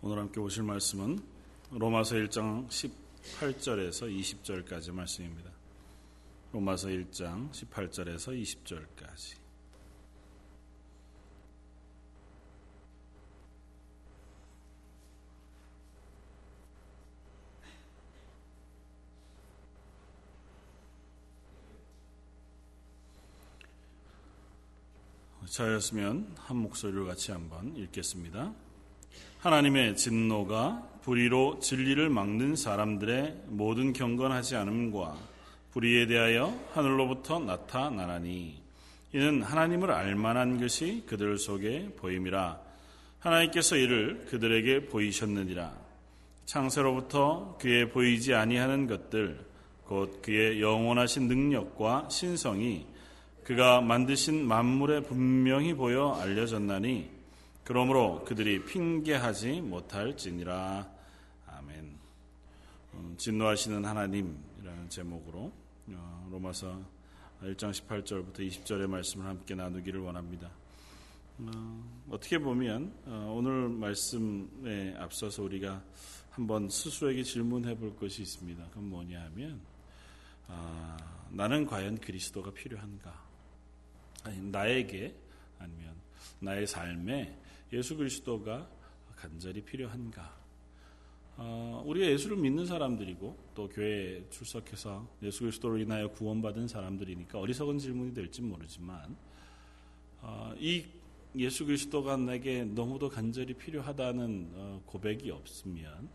오늘 함께 보실 말씀은 로마서 1장 18절에서 20절까지 말씀입니다. 로마서 1장 18절에서 20절까지. 자였으면 한 목소리로 같이 한번 읽겠습니다. 하나님의 진노가 불의로 진리를 막는 사람들의 모든 경건하지 않음과 불의에 대하여 하늘로부터 나타나나니 이는 하나님을 알만한 것이 그들 속에 보임이라. 하나님께서 이를 그들에게 보이셨느니라. 창세로부터 그의 보이지 아니하는 것들 곧 그의 영원하신 능력과 신성이 그가 만드신 만물에 분명히 보여 알려졌나니 그러므로 그들이 핑계하지 못할지니라. 아멘. 음, 진노하시는 하나님이라는 제목으로 어, 로마서 1장 18절부터 20절의 말씀을 함께 나누기를 원합니다. 어, 떻게 보면 어, 오늘 말씀에 앞서서 우리가 한번 스스로에게 질문해 볼 것이 있습니다. 그건 뭐냐 하면 아, 나는 과연 그리스도가 필요한가? 아니, 나에게 아니면 나의 삶에 예수 그리스도가 간절히 필요한가? 어, 우리가 예수를 믿는 사람들이고 또 교회에 출석해서 예수 그리스도로 인하여 구원받은 사람들이니까 어리석은 질문이 될지 모르지만 어, 이 예수 그리스도가 내게 너무도 간절히 필요하다는 어, 고백이 없으면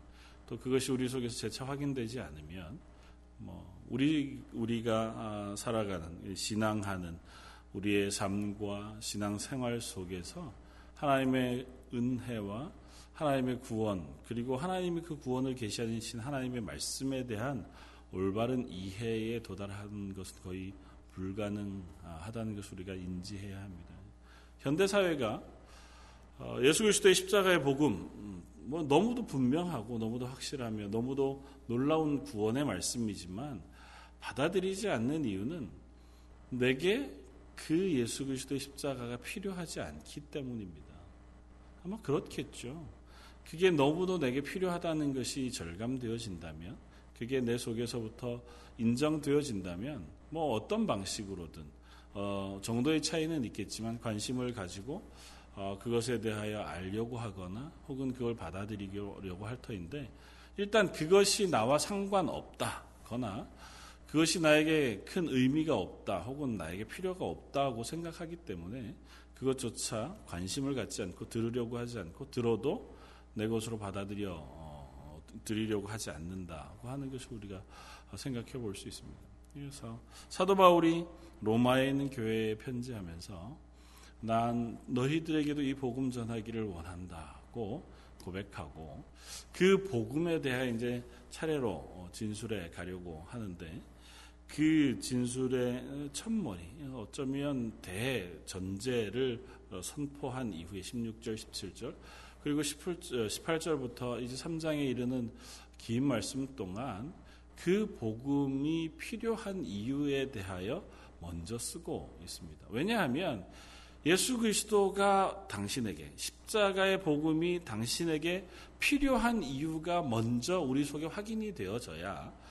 또 그것이 우리 속에서 재차 확인되지 않으면 뭐 우리 우리가 아, 살아가는 신앙하는 우리의 삶과 신앙 생활 속에서 하나님의 은혜와 하나님의 구원 그리고 하나님이 그 구원을 계시하신 하나님의 말씀에 대한 올바른 이해에 도달하는 것은 거의 불가능하다는 것을 우리가 인지해야 합니다. 현대 사회가 어, 예수 그리스도의 십자가의 복음 음, 뭐 너무도 분명하고 너무도 확실하며 너무도 놀라운 구원의 말씀이지만 받아들이지 않는 이유는 내게 그 예수 그리스도의 십자가가 필요하지 않기 때문입니다. 아마 그렇겠죠. 그게 너무도 내게 필요하다는 것이 절감되어진다면, 그게 내 속에서부터 인정되어진다면, 뭐 어떤 방식으로든 어, 정도의 차이는 있겠지만 관심을 가지고 어, 그것에 대하여 알려고 하거나 혹은 그걸 받아들이려고 할 터인데 일단 그것이 나와 상관없다거나 그것이 나에게 큰 의미가 없다 혹은 나에게 필요가 없다고 생각하기 때문에 그것조차 관심을 갖지 않고 들으려고 하지 않고 들어도 내 것으로 받아들여 어, 드리려고 하지 않는다고 하는 것을 우리가 생각해 볼 수 있습니다. 그래서 사도 바울이 로마에 있는 교회에 편지하면서 난 너희들에게도 이 복음 전하기를 원한다고 고백하고 그 복음에 대해 이제 차례로 진술해 가려고 하는데 그 진술의 첫머리, 어쩌면 대전제를 선포한 이후에 16절, 17절, 그리고 18절부터 이제 3장에 이르는 긴 말씀 동안 그 복음이 필요한 이유에 대하여 먼저 쓰고 있습니다. 왜냐하면 예수 그리스도가 당신에게 십자가의 복음이 당신에게 필요한 이유가 먼저 우리 속에 확인이 되어져야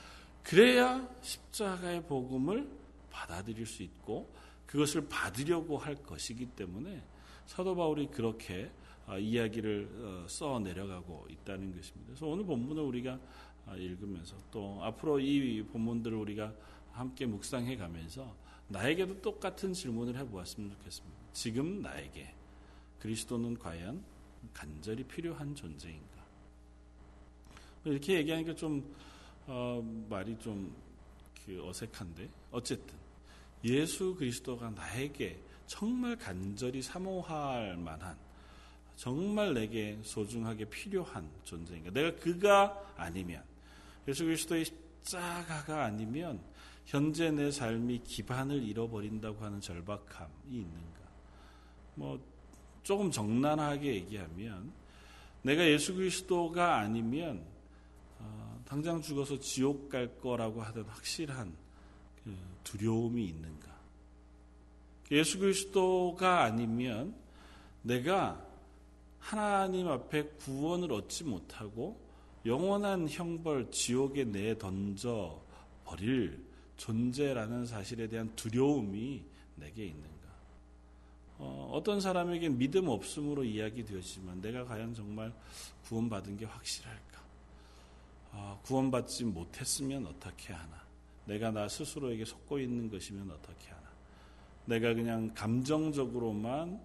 그래야 십자가의 복음을 받아들일 수 있고 그것을 받으려고 할 것이기 때문에 사도 바울이 그렇게 어, 이야기를 어, 써 내려가고 있다는 것입니다. 그래서 오늘 본문을 우리가 어, 읽으면서 또 앞으로 이 본문들을 우리가 함께 묵상해 가면서 나에게도 똑같은 질문을 해 보았으면 좋겠습니다. 지금 나에게 그리스도는 과연 간절히 필요한 존재인가? 이렇게 얘기하니까 좀 어, 말이 좀 그 어색한데 어쨌든 예수 그리스도가 나에게 정말 간절히 사모할 만한 정말 내게 소중하게 필요한 존재인가? 내가 그가 아니면 예수 그리스도의 십자가가 아니면 현재 내 삶이 기반을 잃어버린다고 하는 절박함이 있는가? 뭐 조금 정난하게 얘기하면 내가 예수 그리스도가 아니면 당장 죽어서 지옥 갈 거라고 하던 확실한 그 두려움이 있는가? 예수 그리스도가 아니면 내가 하나님 앞에 구원을 얻지 못하고 영원한 형벌 지옥에 내 던져 버릴 존재라는 사실에 대한 두려움이 내게 있는가? 어, 떤 사람에겐 믿음 없음으로 이야기되었지만 내가 과연 정말 구원받은 게 확실할까? 어, 구원받지 못했으면 어떻게 하나? 내가 나 스스로에게 속고 있는 것이면 어떻게 하나? 내가 그냥 감정적으로만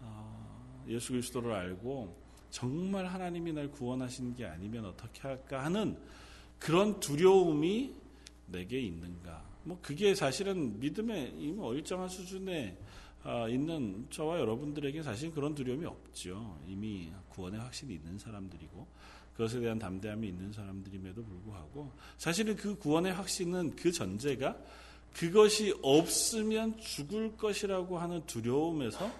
어, 예수 그리스도를 알고 정말 하나님이 날 구원하신 게 아니면 어떻게 할까 하는 그런 두려움이 내게 있는가? 뭐 그게 사실은 믿음의 일정한 수준에 아, 있는 저와 여러분들에게 사실 그런 두려움이 없죠. 이미 구원의 확신이 있는 사람들이고 그것에 대한 담대함이 있는 사람들임에도 불구하고 사실은 그 구원의 확신은 그 전제가 그것이 없으면 죽을 것이라고 하는 두려움에서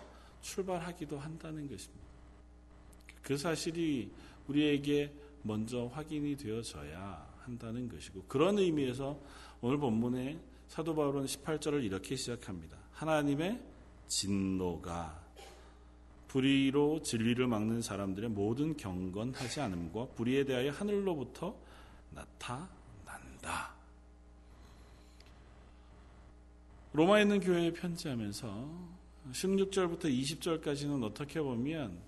출발하기도 한다는 것입니다. 그 사실이 우리에게 먼저 확인이 되어져야 한다는 것이고 그런 의미에서 오늘 본문의 사도 바울은 18절을 이렇게 시작합니다. 하나님의 진노가 불의로 진리를 막는 사람들의 모든 경건하지 않음과 불의에 대하여 하늘로부터 나타난다. 로마에 있는 교회에 편지하면서 16절부터 20절까지는 어떻게 보면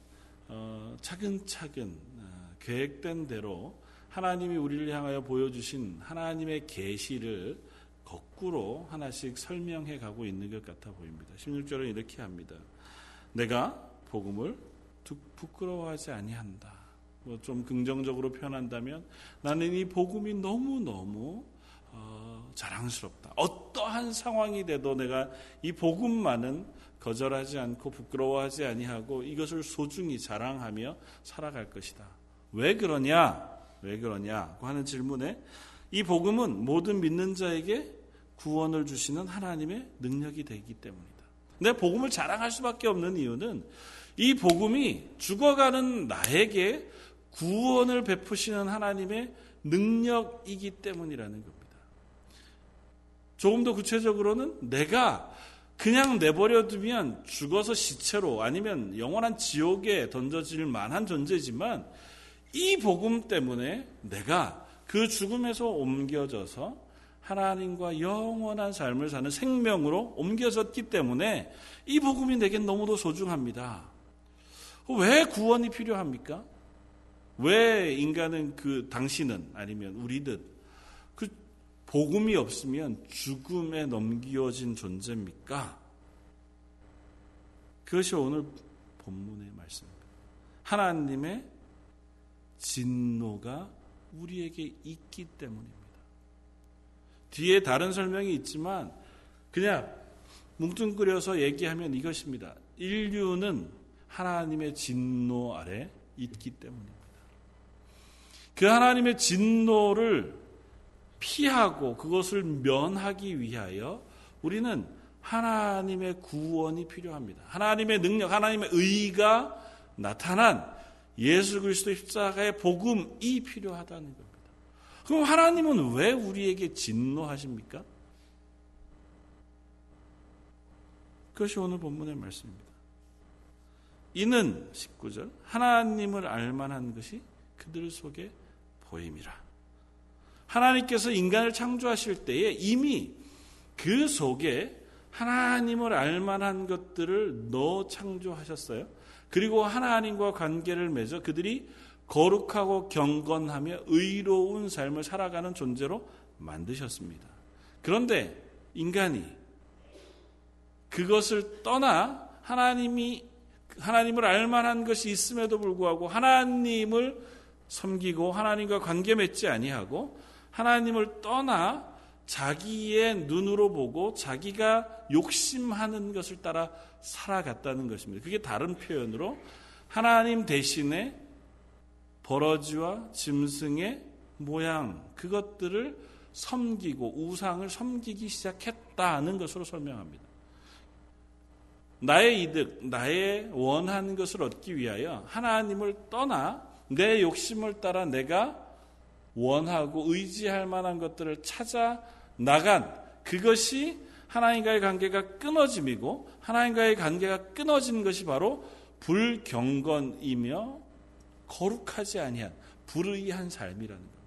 어, 차근차근 어, 계획된 대로 하나님이 우리를 향하여 보여주신 하나님의 계시를 거꾸로 하나씩 설명해 가고 있는 것 같아 보입니다. 16절은 이렇게 합니다. 내가 복음을 부끄러워하지 아니한다. 뭐 좀 긍정적으로 표현한다면 나는 이 복음이 너무 너무 어, 자랑스럽다. 어떠한 상황이 돼도 내가 이 복음만은 거절하지 않고 부끄러워하지 아니하고 이것을 소중히 자랑하며 살아갈 것이다. 왜 그러냐? 왜 그러냐고 하는 질문에 이 복음은 모든 믿는 자에게 구원을 주시는 하나님의 능력이 되기 때문이다. 내 복음을 자랑할 수밖에 없는 이유는 이 복음이 죽어가는 나에게 구원을 베푸시는 하나님의 능력이기 때문이라는 겁니다. 조금 더 구체적으로는 내가 그냥 내버려 두면 죽어서 시체로 아니면 영원한 지옥에 던져질 만한 존재지만 이 복음 때문에 내가 그 죽음에서 옮겨져서 하나님과 영원한 삶을 사는 생명으로 옮겨졌기 때문에 이 복음이 내겐 너무도 소중합니다. 왜 구원이 필요합니까? 왜 인간은 그 당신은 아니면 우리들 복음이 없으면 죽음에 넘겨진 존재입니까? 그것이 오늘 본문의 말씀입니다. 하나님의 진노가 우리에게 있기 때문입니다. 뒤에 다른 설명이 있지만 그냥 뭉뚱그려서 얘기하면 이것입니다. 인류는 하나님의 진노 아래 있기 때문입니다. 그 하나님의 진노를 피하고 그것을 면하기 위하여 우리는 하나님의 구원이 필요합니다. 하나님의 능력, 하나님의 의가 나타난 예수 그리스도 십자가의 복음이 필요하다는 겁니다. 그럼 하나님은 왜 우리에게 진노하십니까? 그것이 오늘 본문의 말씀입니다. 이는 19절 하나님을 알만한 것이 그들 속에 보임이라. 하나님께서 인간을 창조하실 때에 이미 그 속에 하나님을 알만한 것들을 넣어 창조하셨어요. 그리고 하나님과 관계를 맺어 그들이 거룩하고 경건하며 의로운 삶을 살아가는 존재로 만드셨습니다. 그런데 인간이 그것을 떠나 하나님이 하나님을 알만한 것이 있음에도 불구하고 하나님을 섬기고 하나님과 관계 맺지 아니하고 하나님을 떠나 자기의 눈으로 보고 자기가 욕심하는 것을 따라 살아갔다는 것입니다. 그게 다른 표현으로 하나님 대신에 버러지와 짐승의 모양 그것들을 섬기고 우상을 섬기기 시작했다는 것으로 설명합니다. 나의 이득, 나의 원하는 것을 얻기 위하여 하나님을 떠나 내 욕심을 따라 내가 원하고 의지할 만한 것들을 찾아 나간 그것이 하나님과의 관계가 끊어짐이고 하나님과의 관계가 끊어진 것이 바로 불경건이며 거룩하지 아니한 불의한 삶이라는 겁니다.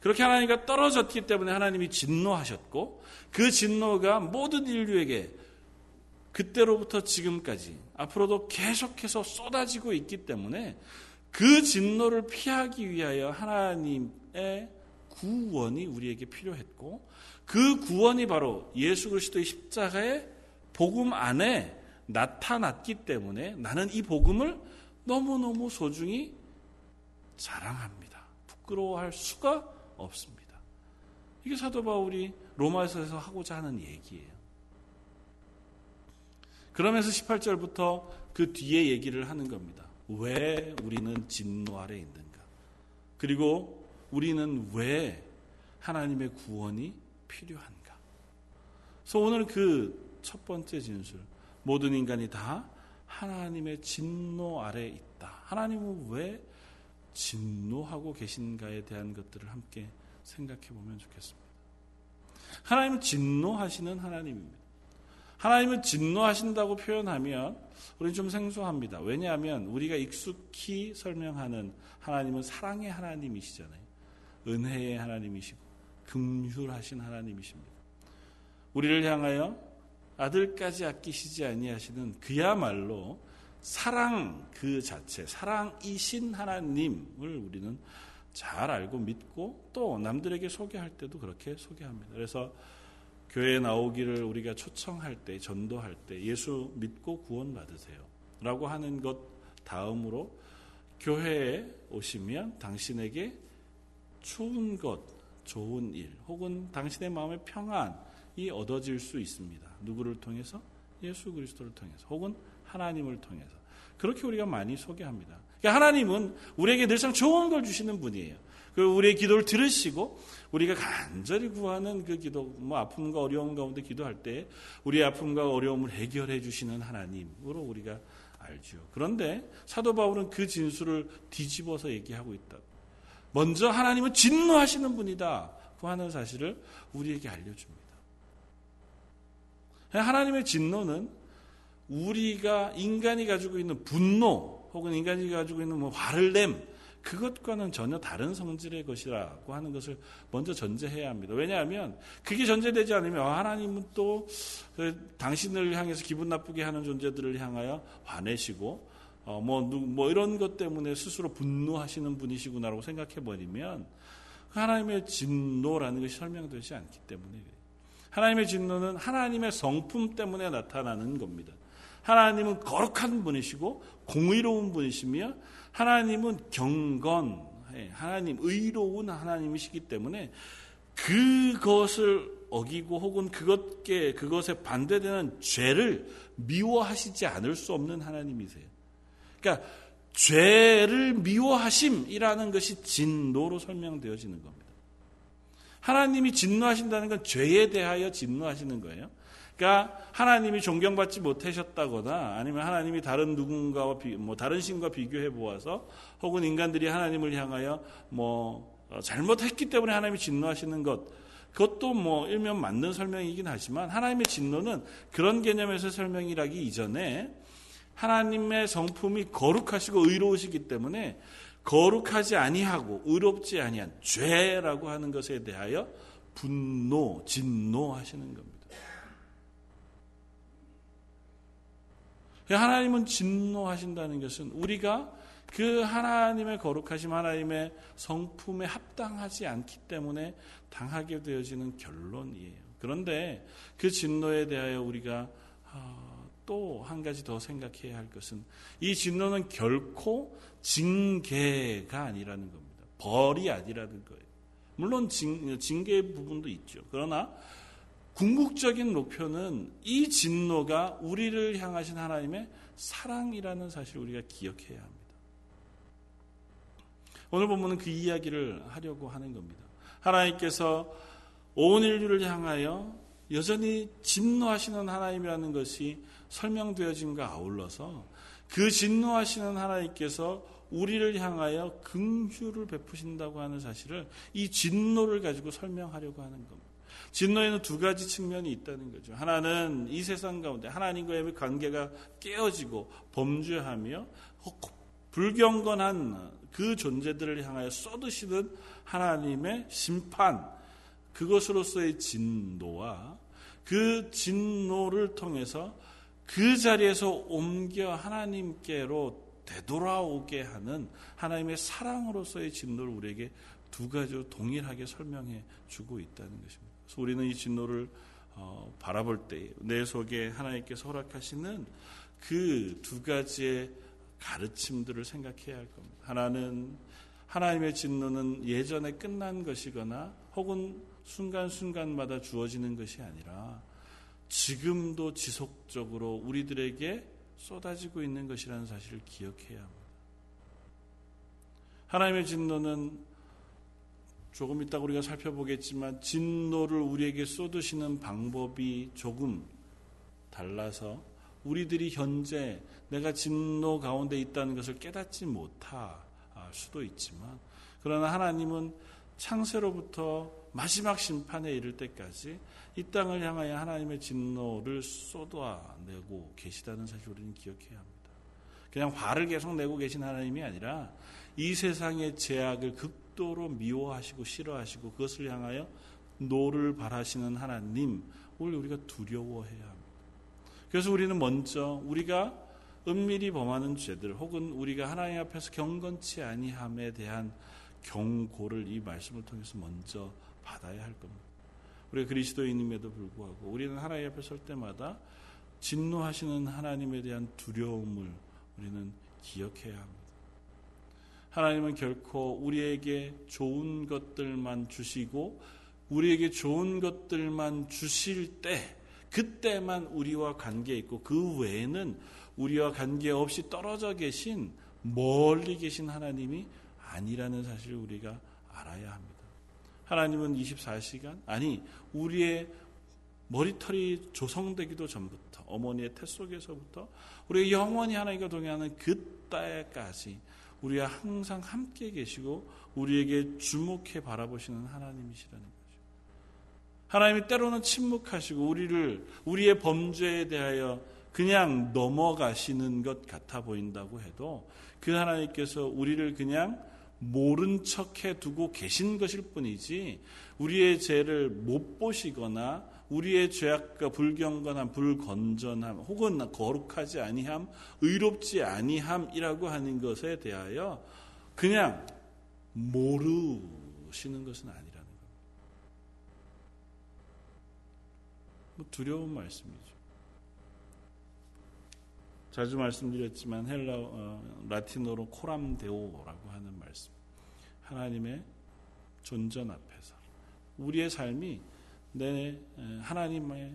그렇게 하나님과 떨어졌기 때문에 하나님이 진노하셨고 그 진노가 모든 인류에게 그때로부터 지금까지 앞으로도 계속해서 쏟아지고 있기 때문에 그 진노를 피하기 위하여 하나님의 구원이 우리에게 필요했고 그 구원이 바로 예수 그리스도의 십자가의 복음 안에 나타났기 때문에 나는 이 복음을 너무너무 소중히 자랑합니다. 부끄러워할 수가 없습니다. 이게 사도 바울이 로마에서 하고자 하는 얘기예요. 그러면서 18절부터 그 뒤에 얘기를 하는 겁니다. 왜 우리는 진노 아래 있는가? 그리고 우리는 왜 하나님의 구원이 필요한가? 그래서 오늘 그 첫 번째 진술, 모든 인간이 다 하나님의 진노 아래 있다. 하나님은 왜 진노하고 계신가에 대한 것들을 함께 생각해 보면 좋겠습니다. 하나님은 진노하시는 하나님입니다. 하나님은 진노하신다고 표현하면 우리는 좀 생소합니다. 왜냐하면 우리가 익숙히 설명하는 하나님은 사랑의 하나님이시잖아요. 은혜의 하나님이시고 긍휼하신 하나님이십니다. 우리를 향하여 아들까지 아끼시지 아니하시는 그야말로 사랑 그 자체, 사랑이신 하나님을 우리는 잘 알고 믿고 또 남들에게 소개할 때도 그렇게 소개합니다. 그래서 교회에 나오기를 우리가 초청할 때, 전도할 때 예수 믿고 구원받으세요. 라고 하는 것 다음으로 교회에 오시면 당신에게 좋은 것, 좋은 일, 혹은 당신의 마음의 평안이 얻어질 수 있습니다. 누구를 통해서? 예수 그리스도를 통해서, 혹은 하나님을 통해서. 그렇게 우리가 많이 소개합니다. 그러니까 하나님은 우리에게 늘상 좋은 걸 주시는 분이에요. 그 우리의 기도를 들으시고 우리가 간절히 구하는 그 기도, 뭐 아픔과 어려움 가운데 기도할 때 우리의 아픔과 어려움을 해결해 주시는 하나님으로 우리가 알죠. 그런데 사도 바울은 그 진술을 뒤집어서 얘기하고 있다. 먼저 하나님은 진노하시는 분이다. 그 하는 사실을 우리에게 알려줍니다. 하나님의 진노는 우리가 인간이 가지고 있는 분노 혹은 인간이 가지고 있는 뭐 화를 냄 그것과는 전혀 다른 성질의 것이라고 하는 것을 먼저 전제해야 합니다. 왜냐하면 그게 전제되지 않으면 하나님은 또그 당신을 향해서 기분 나쁘게 하는 존재들을 향하여 화내시고 어, 뭐, 뭐 이런 것 때문에 스스로 분노하시는 분이시구나라고 생각해 버리면 하나님의 진노라는 것이 설명되지 않기 때문에 하나님의 진노는 하나님의 성품 때문에 나타나는 겁니다. 하나님은 거룩한 분이시고 공의로운 분이시며 하나님은 경건, 예, 하나님 의로운 하나님이시기 때문에 그것을 어기고 혹은 그것께 그것에 반대되는 죄를 미워하시지 않을 수 없는 하나님이세요. 그러니까 죄를 미워하심이라는 것이 진노로 설명되어지는 겁니다. 하나님이 진노하신다는 건 죄에 대하여 진노하시는 거예요. 그러니까 하나님이 존경받지 못하셨다거나 아니면 하나님이 다른 누군가와 비, 뭐 다른 신과 비교해 보아서 혹은 인간들이 하나님을 향하여 뭐 어, 잘못했기 때문에 하나님이 진노하시는 것 그것도 뭐 일면 맞는 설명이긴 하지만 하나님의 진노는 그런 개념에서 설명이라기 이전에 하나님의 성품이 거룩하시고 의로우시기 때문에 거룩하지 아니하고 의롭지 아니한 죄라고 하는 것에 대하여 분노, 진노하시는 겁니다. 하나님은 진노하신다는 것은 우리가 그 하나님의 거룩하심, 하나님의 성품에 합당하지 않기 때문에 당하게 되어지는 결론이에요. 그런데 그 진노에 대하여 우리가 아, 또한 가지 더 생각해야 할 것은 이 진노는 결코 징계가 아니라는 겁니다. 벌이 아니라는 거예요. 물론 징, 징계 부분도 있죠. 그러나 궁극적인 목표는 이 진노가 우리를 향하신 하나님의 사랑이라는 사실을 우리가 기억해야 합니다. 오늘 본문은 그 이야기를 하려고 하는 겁니다. 하나님께서 온 인류를 향하여 여전히 진노하시는 하나님이라는 것이 설명되어짐과 아울러서 그 진노하시는 하나님께서 우리를 향하여 긍휼을 베푸신다고 하는 사실을 이 진노를 가지고 설명하려고 하는 겁니다. 진노에는 두 가지 측면이 있다는 거죠. 하나는 이 세상 가운데 하나님과의 관계가 깨어지고 범죄하며 불경건한 그 존재들을 향하여 쏟으시는 하나님의 심판, 그것으로서의 진노와 그 진노를 통해서 그 자리에서 옮겨 하나님께로 되돌아오게 하는 하나님의 사랑으로서의 진노를 우리에게 두 가지로 동일하게 설명해 주고 있다는 것입니다. 그래서 우리는 이 진노를 어, 바라볼 때 내 속에 하나님께서 허락하시는 그 두 가지의 가르침들을 생각해야 할 겁니다. 하나는 하나님의 진노는 예전에 끝난 것이거나 혹은 순간순간마다 주어지는 것이 아니라 지금도 지속적으로 우리들에게 쏟아지고 있는 것이라는 사실을 기억해야 합니다. 하나님의 진노는 조금 이따 우리가 살펴보겠지만 진노를 우리에게 쏟으시는 방법이 조금 달라서 우리들이 현재 내가 진노 가운데 있다는 것을 깨닫지 못할 수도 있지만 그러나 하나님은 창세로부터 마지막 심판에 이를 때까지 이 땅을 향하여 하나님의 진노를 쏟아내고 계시다는 사실을 우리는 기억해야 합니다. 그냥 화를 계속 내고 계신 하나님이 아니라 이 세상의 죄악을 극도로 미워하시고 싫어하시고 그것을 향하여 노를 발하시는 하나님, 을 우리가 두려워해야 합니다. 그래서 우리는 먼저 우리가 은밀히 범하는 죄들 혹은 우리가 하나님 앞에서 경건치 아니함에 대한 경고를 이 말씀을 통해서 먼저 받아야 할 겁니다. 우리가 그리스도인임에도 불구하고 우리는 하나님 앞에 설 때마다 진노하시는 하나님에 대한 두려움을 우리는 기억해야 합니다. 하나님은 결코 우리에게 좋은 것들만 주시고 우리에게 좋은 것들만 주실 때 그때만 우리와 관계 있고 그 외에는 우리와 관계 없이 떨어져 계신 멀리 계신 하나님이 아니라는 사실을 우리가 알아야 합니다. 하나님은 24시간 아니 우리의 머리털이 조성되기도 전부터 어머니의 태 속에서부터 우리가 영원히 하나님과 동행하는 그때까지 우리와 항상 함께 계시고 우리에게 주목해 바라보시는 하나님이시라는 거죠. 하나님이 때로는 침묵하시고 우리를 우리의 범죄에 대하여 그냥 넘어가시는 것 같아 보인다고 해도 그 하나님께서 우리를 그냥 모른 척해 두고 계신 것일 뿐이지 우리의 죄를 못 보시거나 우리의 죄악과 불경건함, 불건전함, 혹은 거룩하지 아니함, 의롭지 아니함이라고 하는 것에 대하여 그냥 모르시는 것은 아니라는 겁니다. 뭐 두려운 말씀이죠. 자주 말씀드렸지만 헬라 어, 라틴어로 코람데오라고 하는 말씀. 하나님의 존전 앞에서 우리의 삶이 내 하나님의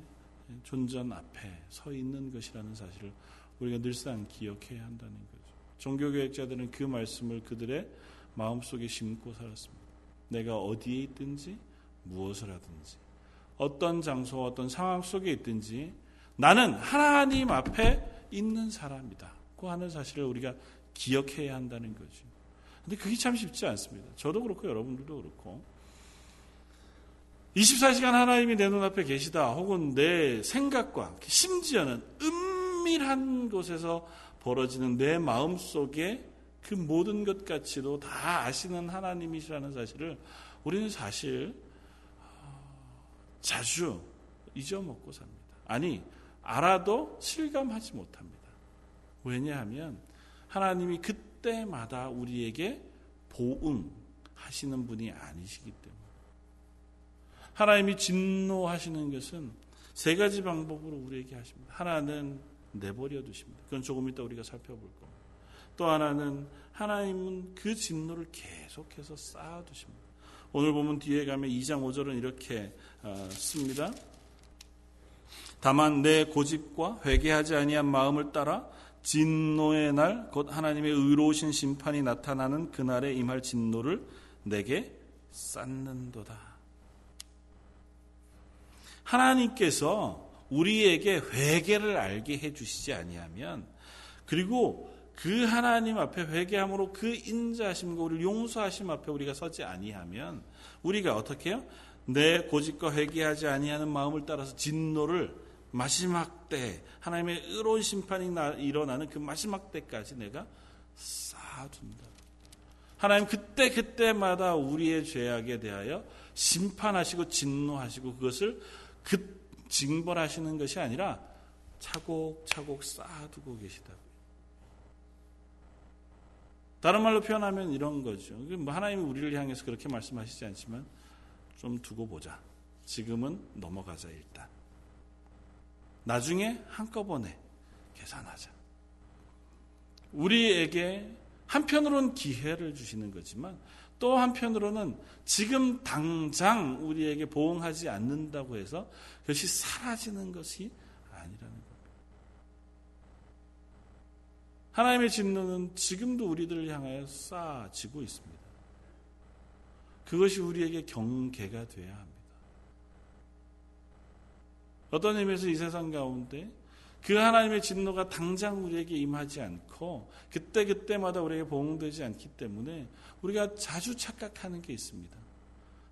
존전 앞에 서 있는 것이라는 사실을 우리가 늘상 기억해야 한다는 거죠. 종교교육자들은 그 말씀을 그들의 마음속에 심고 살았습니다. 내가 어디에 있든지 무엇을 하든지 어떤 장소 어떤 상황 속에 있든지 나는 하나님 앞에 있는 사람이다. 그 하는 사실을 우리가 기억해야 한다는 거죠. 근데 그게 참 쉽지 않습니다. 저도 그렇고 여러분들도 그렇고. 24시간 하나님이 내 눈앞에 계시다. 혹은 내 생각과 심지어는 은밀한 곳에서 벌어지는 내 마음 속에 그 모든 것 가치도 다 아시는 하나님이시라는 사실을 우리는 사실 자주 잊어먹고 삽니다. 아니, 알아도 실감하지 못합니다. 왜냐하면 하나님이 그때마다 우리에게 보응하시는 분이 아니시기 때문에. 하나님이 진노하시는 것은 세 가지 방법으로 우리에게 하십니다. 하나는 내버려 두십니다. 그건 조금 이따 우리가 살펴볼 겁니다. 또 하나는 하나님은 그 진노를 계속해서 쌓아두십니다. 오늘 보면 뒤에 가면 2장 5절은 이렇게 어, 씁니다. 다만 내 고집과 회개하지 아니한 마음을 따라 진노의 날 곧 하나님의 의로우신 심판이 나타나는 그날에 임할 진노를 내게 쌓는도다. 하나님께서 우리에게 회개를 알게 해 주시지 아니하면 그리고 그 하나님 앞에 회개함으로 그 인자하심과 우리를 용서하심 앞에 우리가 서지 아니하면 우리가 어떻게 해요? 내 고집과 회개하지 아니하는 마음을 따라서 진노를 마지막 때 하나님의 의로운 심판이 일어나는 그 마지막 때까지 내가 쌓아둔다. 하나님 그때 그때마다 우리의 죄악에 대하여 심판하시고 진노하시고 그것을 그 징벌하시는 것이 아니라 차곡차곡 쌓아두고 계시다고요. 다른 말로 표현하면 이런 거죠. 뭐 하나님이 우리를 향해서 그렇게 말씀하시지 않지만 좀 두고 보자. 지금은 넘어가자 일단. 나중에 한꺼번에 계산하자. 우리에게 한편으로는 기회를 주시는 거지만 또 한편으로는 지금 당장 우리에게 보응하지 않는다고 해서 그것이 사라지는 것이 아니라는 겁니다. 하나님의 진노는 지금도 우리들을 향하여 쌓아지고 있습니다. 그것이 우리에게 경계가 되어야 합니다. 어떤 의미에서 이 세상 가운데 그 하나님의 진노가 당장 우리에게 임하지 않고 그때그때마다 우리에게 보응되지 않기 때문에 우리가 자주 착각하는 게 있습니다.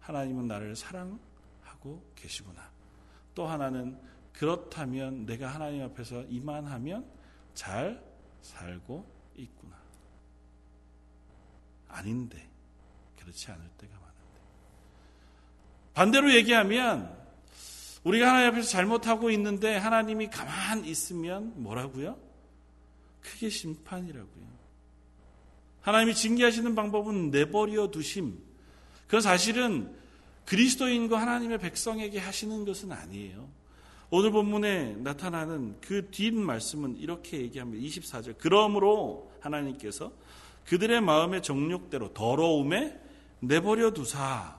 하나님은 나를 사랑하고 계시구나. 또 하나는 그렇다면 내가 하나님 앞에서 이만하면 잘 살고 있구나. 아닌데 그렇지 않을 때가 많은데 반대로 얘기하면 우리가 하나님 앞에서 잘못하고 있는데 하나님이 가만 있으면 뭐라고요? 크게 심판이라고요. 하나님이 징계하시는 방법은 내버려 두심. 그 사실은 그리스도인과 하나님의 백성에게 하시는 것은 아니에요. 오늘 본문에 나타나는 그 뒷 말씀은 이렇게 얘기합니다. 24절. 그러므로 하나님께서 그들의 마음의 정욕대로 더러움에 내버려 두사.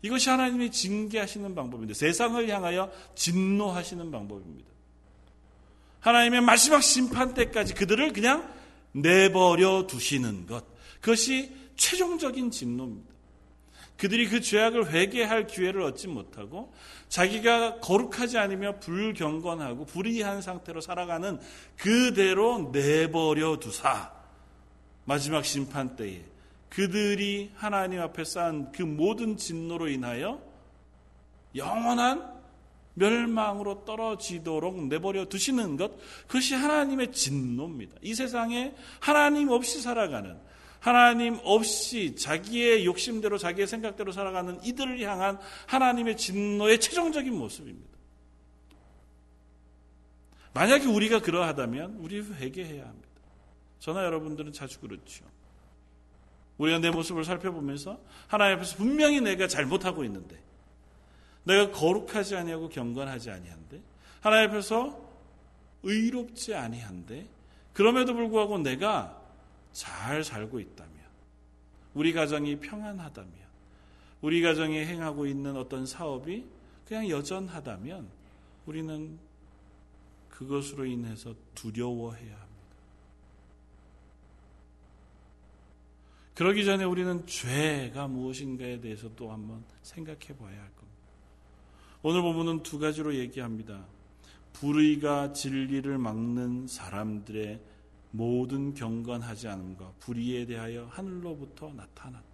이것이 하나님이 징계하시는 방법인데 세상을 향하여 진노하시는 방법입니다. 하나님의 마지막 심판 때까지 그들을 그냥 내버려 두시는 것. 그것이 최종적인 진노입니다. 그들이 그 죄악을 회개할 기회를 얻지 못하고 자기가 거룩하지 않으며 불경건하고 불의한 상태로 살아가는 그대로 내버려 두사 마지막 심판 때에 그들이 하나님 앞에 쌓은 그 모든 진노로 인하여 영원한 멸망으로 떨어지도록 내버려 두시는 것, 그것이 하나님의 진노입니다. 이 세상에 하나님 없이 살아가는, 하나님 없이 자기의 욕심대로 자기의 생각대로 살아가는 이들을 향한 하나님의 진노의 최종적인 모습입니다. 만약에 우리가 그러하다면 우리 회개해야 합니다. 저나 여러분들은 자주 그렇죠. 우리가 내 모습을 살펴보면서 하나님 앞에서 분명히 내가 잘못하고 있는데 내가 거룩하지 아니하고 경건하지 아니한데 하나님 앞에서 의롭지 아니한데 그럼에도 불구하고 내가 잘 살고 있다면 우리 가정이 평안하다면 우리 가정이 행하고 있는 어떤 사업이 그냥 여전하다면 우리는 그것으로 인해서 두려워해야 합니다. 그러기 전에 우리는 죄가 무엇인가에 대해서 또 한번 생각해 봐야 할. 오늘 본문은 두 가지로 얘기합니다. 불의가 진리를 막는 사람들의 모든 경건하지 않음과 불의에 대하여 하늘로부터 나타났다.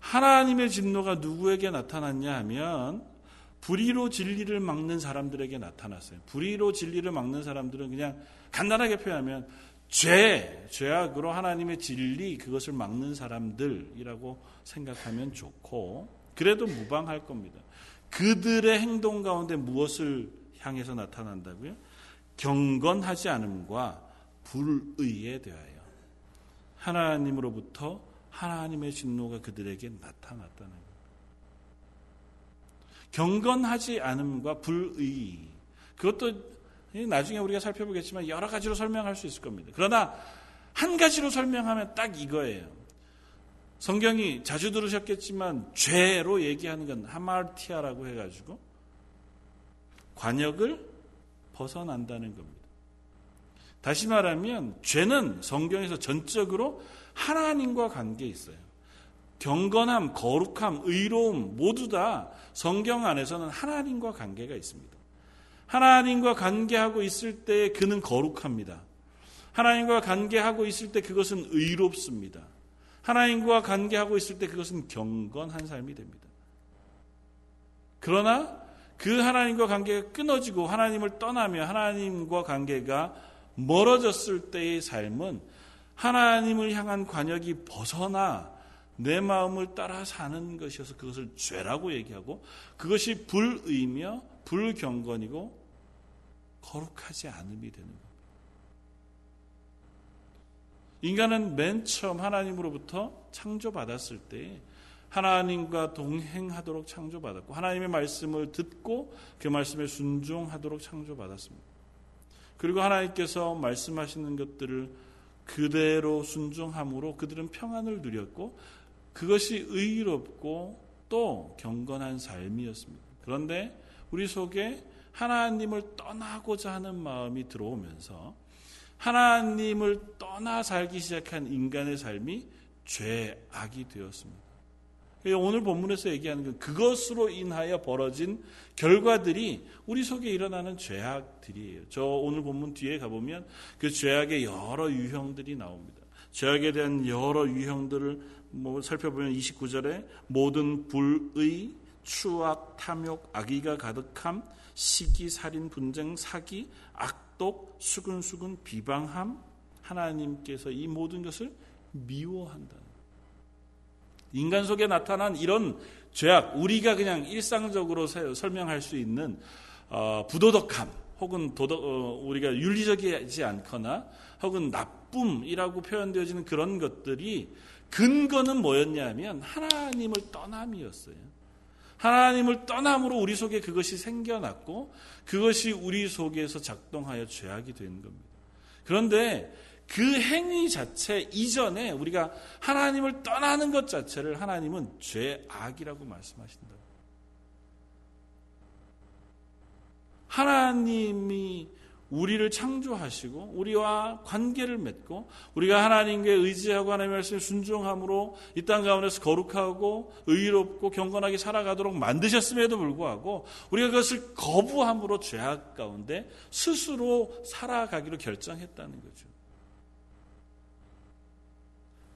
하나님의 진노가 누구에게 나타났냐 하면 불의로 진리를 막는 사람들에게 나타났어요. 불의로 진리를 막는 사람들은 그냥 간단하게 표현하면 죄, 죄악으로 하나님의 진리, 그것을 막는 사람들이라고 생각하면 좋고, 그래도 무방할 겁니다. 그들의 행동 가운데 무엇을 향해서 나타난다고요? 경건하지 않음과 불의에 대하여 하나님으로부터 하나님의 진노가 그들에게 나타났다는 것. 경건하지 않음과 불의. 그것도 나중에 우리가 살펴보겠지만 여러 가지로 설명할 수 있을 겁니다. 그러나 한 가지로 설명하면 딱 이거예요. 성경이 자주 들으셨겠지만 죄로 얘기하는 건 하마르티아라고 해가지고 관역을 벗어난다는 겁니다. 다시 말하면 죄는 성경에서 전적으로 하나님과 관계 있어요. 경건함, 거룩함, 의로움 모두 다 성경 안에서는 하나님과 관계가 있습니다. 하나님과 관계하고 있을 때 그는 거룩합니다. 하나님과 관계하고 있을 때 그것은 의롭습니다. 하나님과 관계하고 있을 때 그것은 경건한 삶이 됩니다. 그러나 그 하나님과 관계가 끊어지고 하나님을 떠나며 하나님과 관계가 멀어졌을 때의 삶은 하나님을 향한 관역이 벗어나 내 마음을 따라 사는 것이어서 그것을 죄라고 얘기하고 그것이 불의며 불경건이고 거룩하지 않음이 되는 겁니다. 인간은 맨 처음 하나님으로부터 창조받았을 때 하나님과 동행하도록 창조받았고 하나님의 말씀을 듣고 그 말씀에 순종하도록 창조받았습니다. 그리고 하나님께서 말씀하시는 것들을 그대로 순종함으로 그들은 평안을 누렸고 그것이 의롭고 또 경건한 삶이었습니다. 그런데 우리 속에 하나님을 떠나고자 하는 마음이 들어오면서 하나님을 떠나 살기 시작한 인간의 삶이 죄악이 되었습니다. 오늘 본문에서 얘기하는 건 그것으로 인하여 벌어진 결과들이 우리 속에 일어나는 죄악들이에요. 저 오늘 본문 뒤에 가보면 그 죄악의 여러 유형들이 나옵니다. 죄악에 대한 여러 유형들을 뭐 살펴보면 29절에 모든 불의, 추악, 탐욕, 악의가 가득함, 시기, 살인, 분쟁, 사기, 악 독, 수근수근, 비방함, 하나님께서 이 모든 것을 미워한다. 인간 속에 나타난 이런 죄악, 우리가 그냥 일상적으로 설명할 수 있는 어, 부도덕함, 혹은 도덕, 어, 우리가 윤리적이지 않거나 혹은 나쁨이라고 표현되어지는 그런 것들이 근거는 뭐였냐면 하나님을 떠남이었어요. 하나님을 떠남으로 우리 속에 그것이 생겨났고 그것이 우리 속에서 작동하여 죄악이 된 겁니다. 그런데 그 행위 자체 이전에 우리가 하나님을 떠나는 것 자체를 하나님은 죄악이라고 말씀하신다. 하나님이 우리를 창조하시고 우리와 관계를 맺고 우리가 하나님께 의지하고 하나님의 말씀에 순종함으로 이 땅 가운데서 거룩하고 의롭고 경건하게 살아가도록 만드셨음에도 불구하고 우리가 그것을 거부함으로 죄악 가운데 스스로 살아가기로 결정했다는 거죠.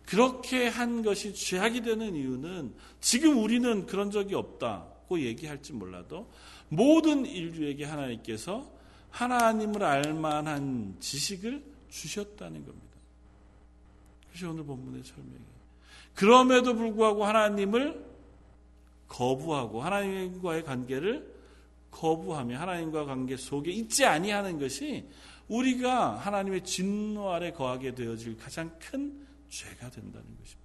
그렇게 한 것이 죄악이 되는 이유는 지금 우리는 그런 적이 없다고 얘기할지 몰라도 모든 인류에게 하나님께서 하나님을 알만한 지식을 주셨다는 겁니다. 그것이 오늘 본문의 설명이에요. 그럼에도 불구하고 하나님을 거부하고 하나님과의 관계를 거부하며 하나님과 관계 속에 있지 아니하는 것이 우리가 하나님의 진노 아래 거하게 되어질 가장 큰 죄가 된다는 것입니다.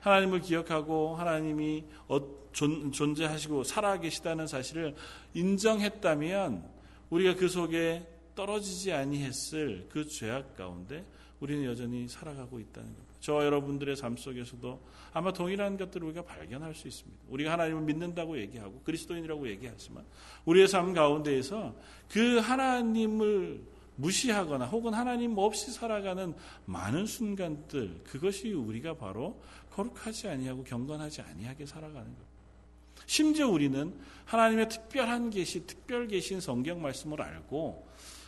하나님을 기억하고 하나님이 어, 존재하시고 살아계시다는 사실을 인정했다면 우리가 그 속에 떨어지지 아니했을 그 죄악 가운데 우리는 여전히 살아가고 있다는 겁니다. 저와 여러분들의 삶 속에서도 아마 동일한 것들을 우리가 발견할 수 있습니다. 우리가 하나님을 믿는다고 얘기하고 그리스도인이라고 얘기하지만 우리의 삶 가운데에서 그 하나님을 무시하거나 혹은 하나님 없이 살아가는 많은 순간들 그것이 우리가 바로 거룩하지 아니하고 경건하지 아니하게 살아가는 것. 심지어 우리는 하나님의 특별한 계시, 특별 계신 성경 말씀을 알고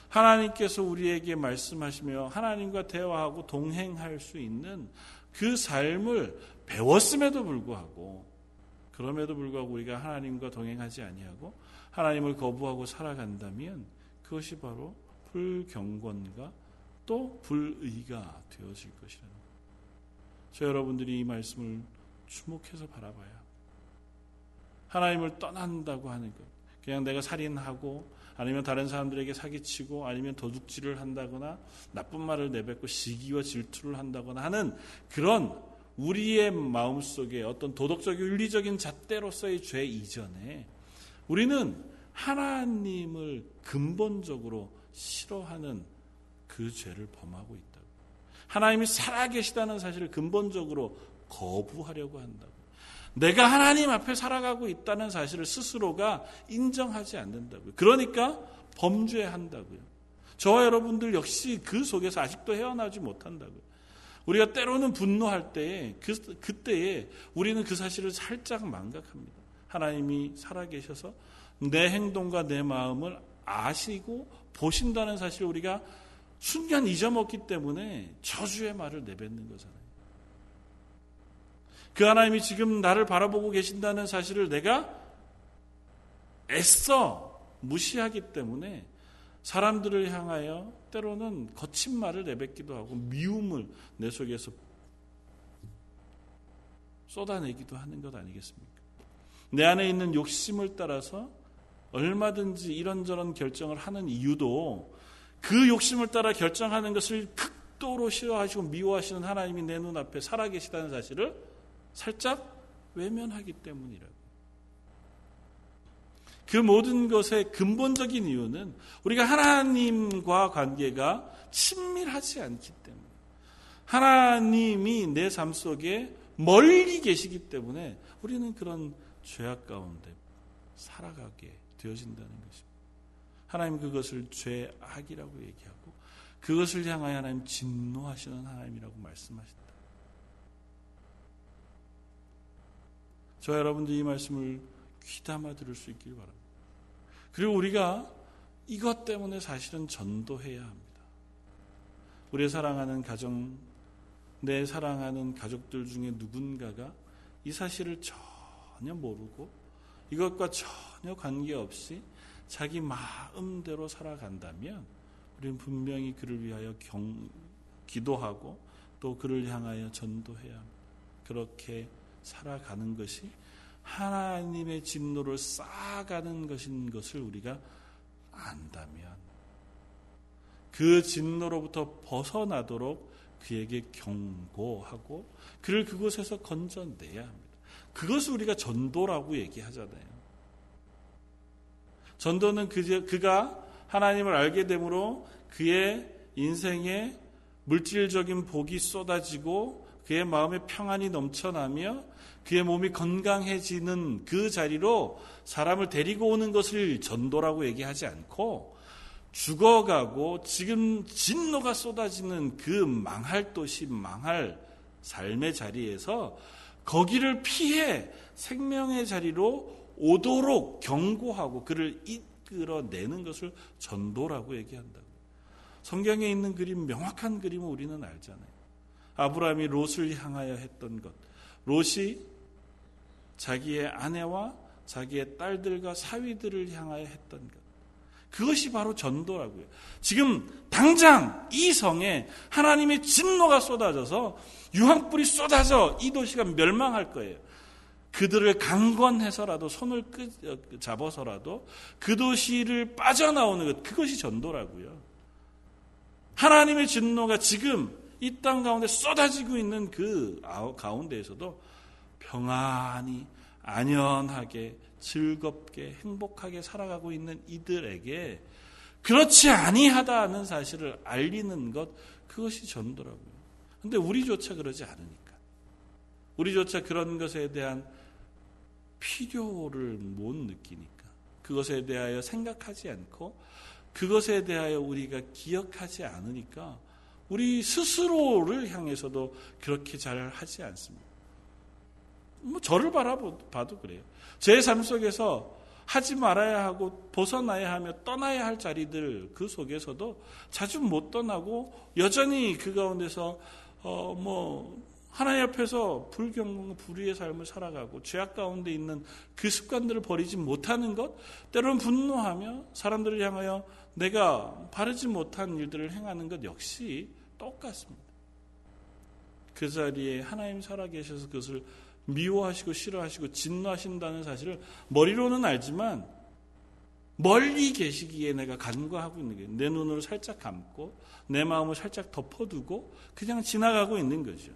하나님께서 우리에게 말씀하시며 하나님과 대화하고 동행할 수 있는 그 삶을 배웠음에도 불구하고 그럼에도 불구하고 우리가 하나님과 동행하지 아니하고 하나님을 거부하고 살아간다면 그것이 바로 불경건과 또 불의가 되어질 것이라는 것. 저 여러분들이 이 말씀을 주목해서 바라봐야 하나님을 떠난다고 하는 것. 그냥 내가 살인하고 아니면 다른 사람들에게 사기치고 아니면 도둑질을 한다거나 나쁜 말을 내뱉고 시기와 질투를 한다거나 하는 그런 우리의 마음 속에 어떤 도덕적 윤리적인 잣대로서의 죄 이전에 우리는 하나님을 근본적으로 싫어하는 그 죄를 범하고 있다고. 하나님이 살아계시다는 사실을 근본적으로 거부하려고 한다고. 내가 하나님 앞에 살아가고 있다는 사실을 스스로가 인정하지 않는다고요. 그러니까 범죄한다고요. 저와 여러분들 역시 그 속에서 아직도 헤어나지 못한다고요. 우리가 때로는 분노할 때에 그, 그때에 우리는 그 사실을 살짝 망각합니다. 하나님이 살아계셔서 내 행동과 내 마음을 아시고 보신다는 사실을 우리가 순간 잊어먹기 때문에 저주의 말을 내뱉는 거잖아요. 그 하나님이 지금 나를 바라보고 계신다는 사실을 내가 애써 무시하기 때문에 사람들을 향하여 때로는 거친 말을 내뱉기도 하고 미움을 내 속에서 쏟아내기도 하는 것 아니겠습니까? 내 안에 있는 욕심을 따라서 얼마든지 이런저런 결정을 하는 이유도 그 욕심을 따라 결정하는 것을 극도로 싫어하시고 미워하시는 하나님이 내 눈앞에 살아계시다는 사실을 살짝 외면하기 때문이라고. 그 모든 것의 근본적인 이유는 우리가 하나님과 관계가 친밀하지 않기 때문에 하나님이 내 삶 속에 멀리 계시기 때문에 우리는 그런 죄악 가운데 살아가게 되어진다는 것입니다. 하나님 그것을 죄악이라고 얘기하고 그것을 향하여 하나님 진노하시는 하나님이라고 말씀하신다. 저 여러분들 이 말씀을 귀담아 들을 수 있길 바랍니다. 그리고 우리가 이것 때문에 사실은 전도해야 합니다. 우리의 사랑하는 가정, 내 사랑하는 가족들 중에 누군가가 이 사실을 전혀 모르고 이것과 전혀 관계없이 자기 마음대로 살아간다면 우리는 분명히 그를 위하여 경, 기도하고 또 그를 향하여 전도해야 합니다. 그렇게 살아가는 것이 하나님의 진노를 쌓아가는 것인 것을 우리가 안다면 그 진노로부터 벗어나도록 그에게 경고하고 그를 그곳에서 건져내야 합니다. 그것을 우리가 전도라고 얘기하잖아요. 전도는 그가 하나님을 알게 되므로 그의 인생에 물질적인 복이 쏟아지고 그의 마음에 평안이 넘쳐나며 그의 몸이 건강해지는 그 자리로 사람을 데리고 오는 것을 전도라고 얘기하지 않고 죽어가고 지금 진노가 쏟아지는 그 망할 도시, 망할 삶의 자리에서 거기를 피해 생명의 자리로 오도록 경고하고 그를 이끌어내는 것을 전도라고 얘기한다고. 성경에 있는 그림, 명확한 그림을 우리는 알잖아요. 아브라함이 롯을 향하여 했던 것. 롯이 자기의 아내와 자기의 딸들과 사위들을 향하여 했던 것. 그것이 바로 전도라고요. 지금 당장 이 성에 하나님의 진노가 쏟아져서 유황불이 쏟아져 이 도시가 멸망할 거예요. 그들을 강권해서라도 손을 어, 잡아서라도 그 도시를 빠져나오는 것 그것이 전도라고요. 하나님의 진노가 지금 이 땅 가운데 쏟아지고 있는 그 가운데에서도 평안히 안연하게 즐겁게 행복하게 살아가고 있는 이들에게 그렇지 아니하다는 사실을 알리는 것 그것이 전도라고요. 근데 우리조차 그러지 않으니까. 우리조차 그런 것에 대한 필요를 못 느끼니까 그것에 대하여 생각하지 않고 그것에 대하여 우리가 기억하지 않으니까 우리 스스로를 향해서도 그렇게 잘 하지 않습니다. 뭐 저를 바라봐도 그래요. 제 삶 속에서 하지 말아야 하고 벗어나야 하며 떠나야 할 자리들 그 속에서도 자주 못 떠나고 여전히 그 가운데서 어 뭐 하나님 앞에서 불경공 불의의 삶을 살아가고 죄악 가운데 있는 그 습관들을 버리지 못하는 것, 때로는 분노하며 사람들을 향하여 내가 바르지 못한 일들을 행하는 것 역시 똑같습니다. 그 자리에 하나님 살아계셔서 그것을 미워하시고 싫어하시고 진노하신다는 사실을 머리로는 알지만 멀리 계시기에 내가 간과하고 있는 거예요. 내 눈으로 살짝 감고 내 마음을 살짝 덮어두고 그냥 지나가고 있는 거죠.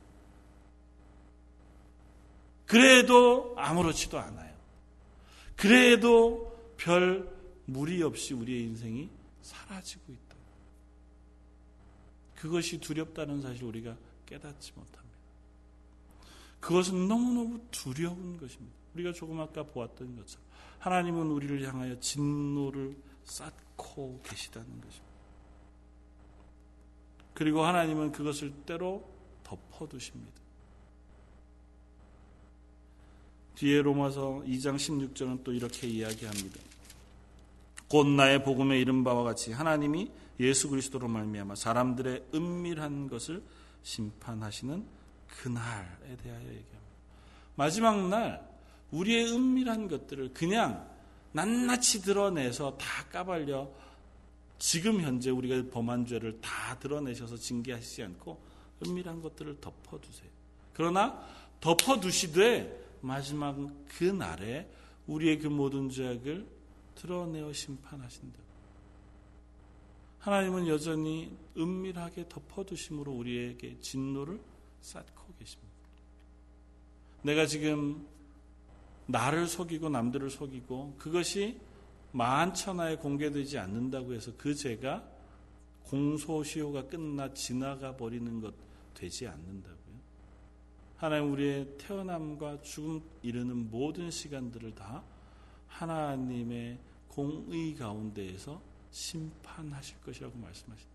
그래도 아무렇지도 않아요. 그래도 별 무리 없이 우리의 인생이 사라지고 있다. 그것이 두렵다는 사실 우리가 깨닫지 못합니다. 그것은 너무너무 두려운 것입니다. 우리가 조금 아까 보았던 것처럼 하나님은 우리를 향하여 진노를 쌓고 계시다는 것입니다. 그리고 하나님은 그것을 때로 덮어두십니다. 뒤에 로마서 2장 16절은 또 이렇게 이야기합니다. 곧 나의 복음에 이른 바와 같이 하나님이 예수 그리스도로 말미암아 사람들의 은밀한 것을 심판하시는 그날에 대하여 얘기합니다. 마지막 날 우리의 은밀한 것들을 그냥 낱낱이 드러내서 다 까발려 지금 현재 우리가 범한 죄를 다 드러내셔서 징계하시지 않고 은밀한 것들을 덮어두세요. 그러나 덮어두시되 마지막 그 날에 우리의 그 모든 죄악을 드러내어 심판하신다. 하나님은 여전히 은밀하게 덮어두심으로 우리에게 진노를 쌓고. 내가 지금 나를 속이고 남들을 속이고 그것이 만천하에 공개되지 않는다고 해서 그 죄가 공소시효가 끝나 지나가 버리는 것 되지 않는다고요. 하나님 우리의 태어남과 죽음 이르는 모든 시간들을 다 하나님의 공의 가운데에서 심판하실 것이라고 말씀하신다.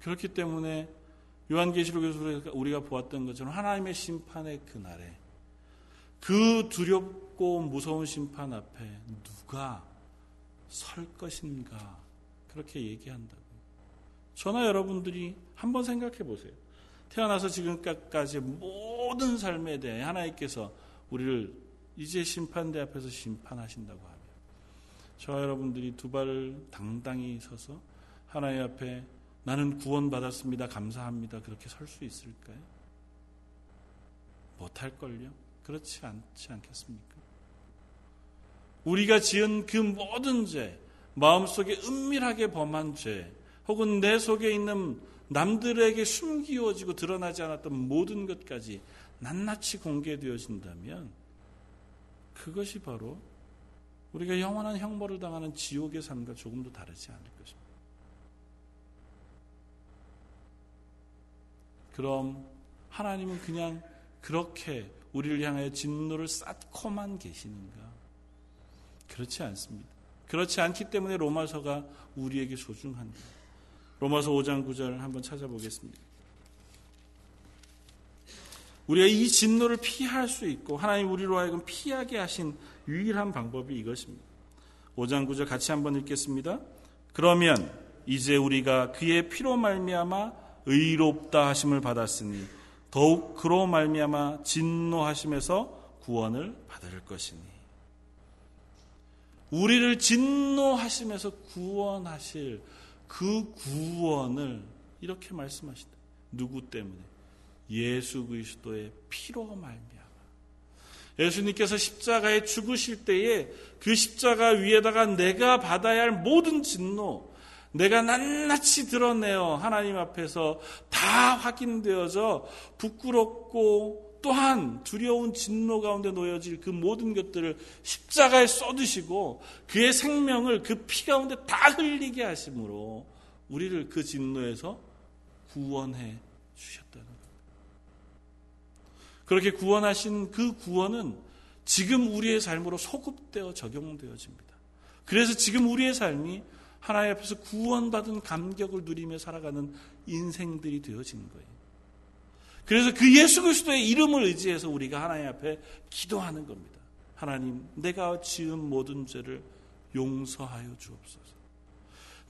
그렇기 때문에 요한계시록에서 우리가 보았던 것처럼 하나님의 심판의 그날에 그 두렵고 무서운 심판 앞에 누가 설 것인가 그렇게 얘기한다고. 저나 여러분들이 한번 생각해 보세요. 태어나서 지금까지 모든 삶에 대해 하나님께서 우리를 이제 심판대 앞에서 심판하신다고 하면 저와 여러분들이 두 발을 당당히 서서 하나님 앞에 나는 구원받았습니다. 감사합니다. 그렇게 설 수 있을까요? 못할걸요? 그렇지 않지 않겠습니까? 우리가 지은 그 모든 죄, 마음속에 은밀하게 범한 죄, 혹은 내 속에 있는 남들에게 숨기워지고 드러나지 않았던 모든 것까지 낱낱이 공개되어진다면 그것이 바로 우리가 영원한 형벌을 당하는 지옥의 삶과 조금도 다르지 않을 것입니다. 그럼 하나님은 그냥 그렇게 우리를 향하여 진노를 쌓고만 계시는가? 그렇지 않습니다. 그렇지 않기 때문에 로마서가 우리에게 소중한 것. 로마서 5장 9절 한번 찾아보겠습니다. 우리가 이 진노를 피할 수 있고 하나님 우리로 하여금 피하게 하신 유일한 방법이 이것입니다. 5장 9절 같이 한번 읽겠습니다. 그러면 이제 우리가 그의 피로 말미암아 의롭다 하심을 받았으니 더욱 그로 말미암아 진노하심에서 구원을 받을 것이니 우리를 진노하심에서 구원하실 그 구원을 이렇게 말씀하신다. 누구 때문에? 예수 그리스도의 피로 말미암아. 예수님께서 십자가에 죽으실 때에 그 십자가 위에다가 내가 받아야 할 모든 진노, 내가 낱낱이 드러내어 하나님 앞에서 다 확인되어져 부끄럽고 또한 두려운 진노 가운데 놓여질 그 모든 것들을 십자가에 쏟으시고 그의 생명을 그 피 가운데 다 흘리게 하심으로 우리를 그 진노에서 구원해 주셨다는 겁니다. 그렇게 구원하신 그 구원은 지금 우리의 삶으로 소급되어 적용되어집니다. 그래서 지금 우리의 삶이 하나님 앞에서 구원받은 감격을 누리며 살아가는 인생들이 되어진 거예요. 그래서 그 예수 그리스도의 이름을 의지해서 우리가 하나님 앞에 기도하는 겁니다. 하나님, 내가 지은 모든 죄를 용서하여 주옵소서.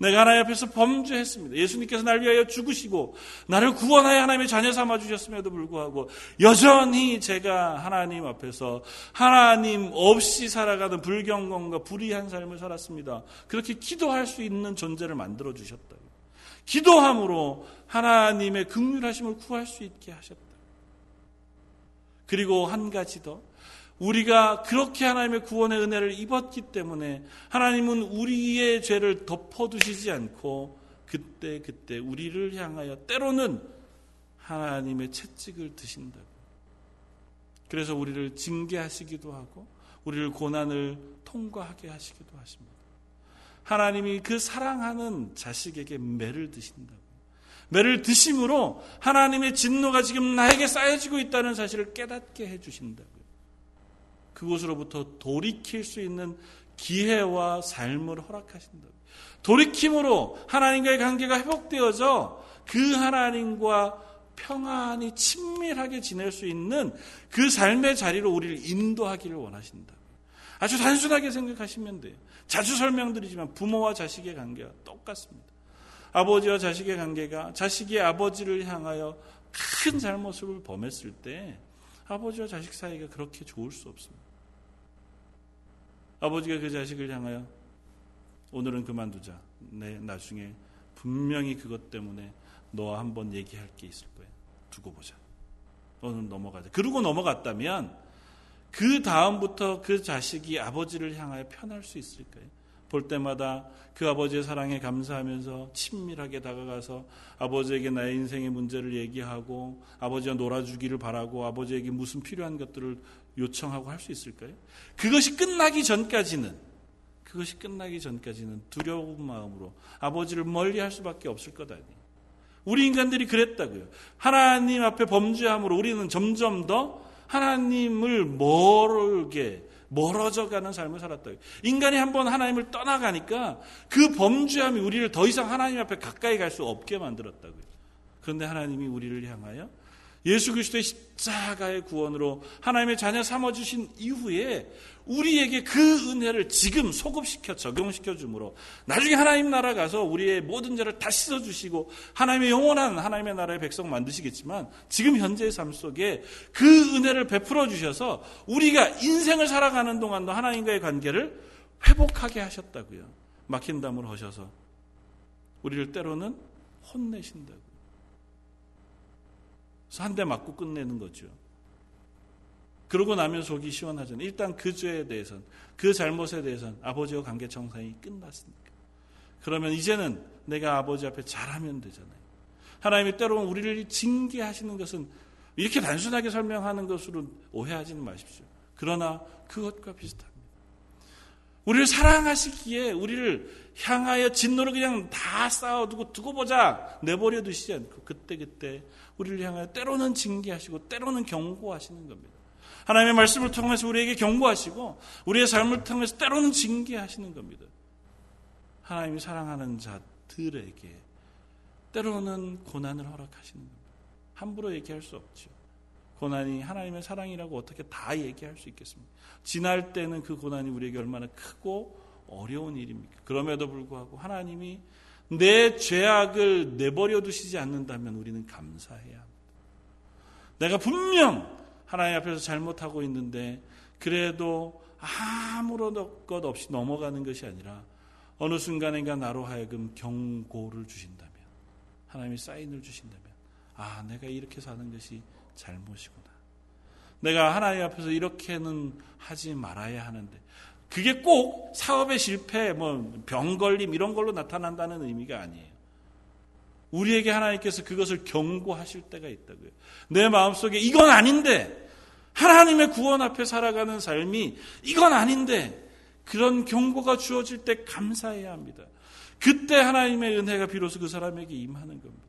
내가 하나님 앞에서 범죄했습니다. 예수님께서 날 위하여 죽으시고 나를 구원하여 하나님의 자녀 삼아 주셨음에도 불구하고 여전히 제가 하나님 앞에서 하나님 없이 살아가는 불경건과 불의한 삶을 살았습니다. 그렇게 기도할 수 있는 존재를 만들어 주셨다. 기도함으로 하나님의 극률하심을 구할 수 있게 하셨다. 그리고 한 가지 더 우리가 그렇게 하나님의 구원의 은혜를 입었기 때문에 하나님은 우리의 죄를 덮어두시지 않고 그때 그때 우리를 향하여 때로는 하나님의 채찍을 드신다고. 그래서 우리를 징계하시기도 하고 우리를 고난을 통과하게 하시기도 하십니다. 하나님이 그 사랑하는 자식에게 매를 드신다고. 매를 드심으로 하나님의 진노가 지금 나에게 쌓여지고 있다는 사실을 깨닫게 해주신다고. 그곳으로부터 돌이킬 수 있는 기회와 삶을 허락하신다. 돌이킴으로 하나님과의 관계가 회복되어져 그 하나님과 평안히 친밀하게 지낼 수 있는 그 삶의 자리로 우리를 인도하기를 원하신다. 아주 단순하게 생각하시면 돼요. 자주 설명드리지만 부모와 자식의 관계가 똑같습니다. 아버지와 자식의 관계가 자식이 아버지를 향하여 큰 잘못을 범했을 때 아버지와 자식 사이가 그렇게 좋을 수 없습니다. 아버지가 그 자식을 향하여 오늘은 그만두자. 내 나중에 분명히 그것 때문에 너와 한번 얘기할 게 있을 거야. 두고 보자. 오늘 넘어가자. 그러고 넘어갔다면 그 다음부터 그 자식이 아버지를 향하여 편할 수 있을까요? 볼 때마다 그 아버지의 사랑에 감사하면서 친밀하게 다가가서 아버지에게 나의 인생의 문제를 얘기하고 아버지와 놀아주기를 바라고 아버지에게 무슨 필요한 것들을 요청하고 할 수 있을까요? 그것이 끝나기 전까지는 그것이 끝나기 전까지는 두려운 마음으로 아버지를 멀리 할 수밖에 없을 것 아니에요. 우리 인간들이 그랬다고요. 하나님 앞에 범죄함으로 우리는 점점 더 하나님을 멀게 멀어져 가는 삶을 살았다. 인간이 한번 하나님을 떠나가니까 그 범죄함이 우리를 더 이상 하나님 앞에 가까이 갈 수 없게 만들었다고요. 그런데 하나님이 우리를 향하여 예수 그리스도의 십자가의 구원으로 하나님의 자녀 삼아 주신 이후에 우리에게 그 은혜를 지금 소급시켜 적용시켜 주므로 나중에 하나님 나라 가서 우리의 모든 죄를 다 씻어 주시고 하나님의 영원한 하나님의 나라의 백성 만드시겠지만 지금 현재의 삶 속에 그 은혜를 베풀어 주셔서 우리가 인생을 살아가는 동안도 하나님과의 관계를 회복하게 하셨다고요. 막힌 담을 하셔서 우리를 때로는 혼내신다고. 한 대 맞고 끝내는 거죠. 그러고 나면 속이 시원하잖아요. 일단 그 죄에 대해서는, 그 잘못에 대해서는 아버지와 관계 청산이 끝났으니까. 그러면 이제는 내가 아버지 앞에 잘하면 되잖아요. 하나님이 때로는 우리를 징계하시는 것은 이렇게 단순하게 설명하는 것으로 오해하지는 마십시오. 그러나 그것과 비슷합니다. 우리를 사랑하시기에 우리를 향하여 진노를 그냥 다 쌓아두고 두고 보자 내버려 두시지 않고 그때그때 우리를 향하여 때로는 징계하시고 때로는 경고하시는 겁니다. 하나님의 말씀을 통해서 우리에게 경고하시고 우리의 삶을 통해서 때로는 징계하시는 겁니다. 하나님이 사랑하는 자들에게 때로는 고난을 허락하시는 겁니다. 함부로 얘기할 수 없죠. 고난이 하나님의 사랑이라고 어떻게 다 얘기할 수 있겠습니까? 지날 때는 그 고난이 우리에게 얼마나 크고 어려운 일입니까? 그럼에도 불구하고 하나님이 내 죄악을 내버려 두시지 않는다면 우리는 감사해야 합니다. 내가 분명 하나님 앞에서 잘못하고 있는데 그래도 아무런 것 없이 넘어가는 것이 아니라 어느 순간인가 나로 하여금 경고를 주신다면 하나님이 사인을 주신다면 아 내가 이렇게 사는 것이 잘못이구나. 내가 하나님 앞에서 이렇게는 하지 말아야 하는데 그게 꼭 사업의 실패, 뭐 병 걸림 이런 걸로 나타난다는 의미가 아니에요. 우리에게 하나님께서 그것을 경고하실 때가 있다고요. 내 마음속에 이건 아닌데 하나님의 구원 앞에 살아가는 삶이 이건 아닌데 그런 경고가 주어질 때 감사해야 합니다. 그때 하나님의 은혜가 비로소 그 사람에게 임하는 겁니다.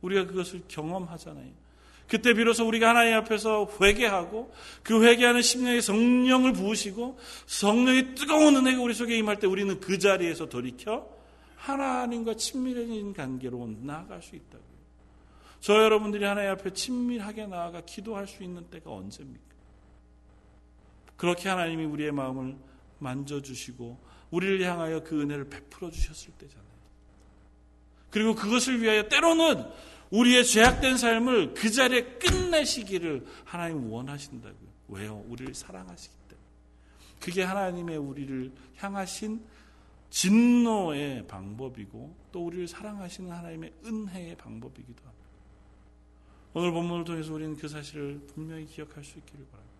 우리가 그것을 경험하잖아요. 그때 비로소 우리가 하나님 앞에서 회개하고 그 회개하는 심령에 성령을 부으시고 성령의 뜨거운 은혜가 우리 속에 임할 때 우리는 그 자리에서 돌이켜 하나님과 친밀해진 관계로 나아갈 수 있다고요. 저 여러분들이 하나님 앞에 친밀하게 나아가 기도할 수 있는 때가 언제입니까? 그렇게 하나님이 우리의 마음을 만져주시고 우리를 향하여 그 은혜를 베풀어 주셨을 때잖아요. 그리고 그것을 위하여 때로는 우리의 죄악된 삶을 그 자리에 끝내시기를 하나님 원하신다고요. 왜요? 우리를 사랑하시기 때문에. 그게 하나님의 우리를 향하신 진노의 방법이고 또 우리를 사랑하시는 하나님의 은혜의 방법이기도 합니다. 오늘 본문을 통해서 우리는 그 사실을 분명히 기억할 수 있기를 바랍니다.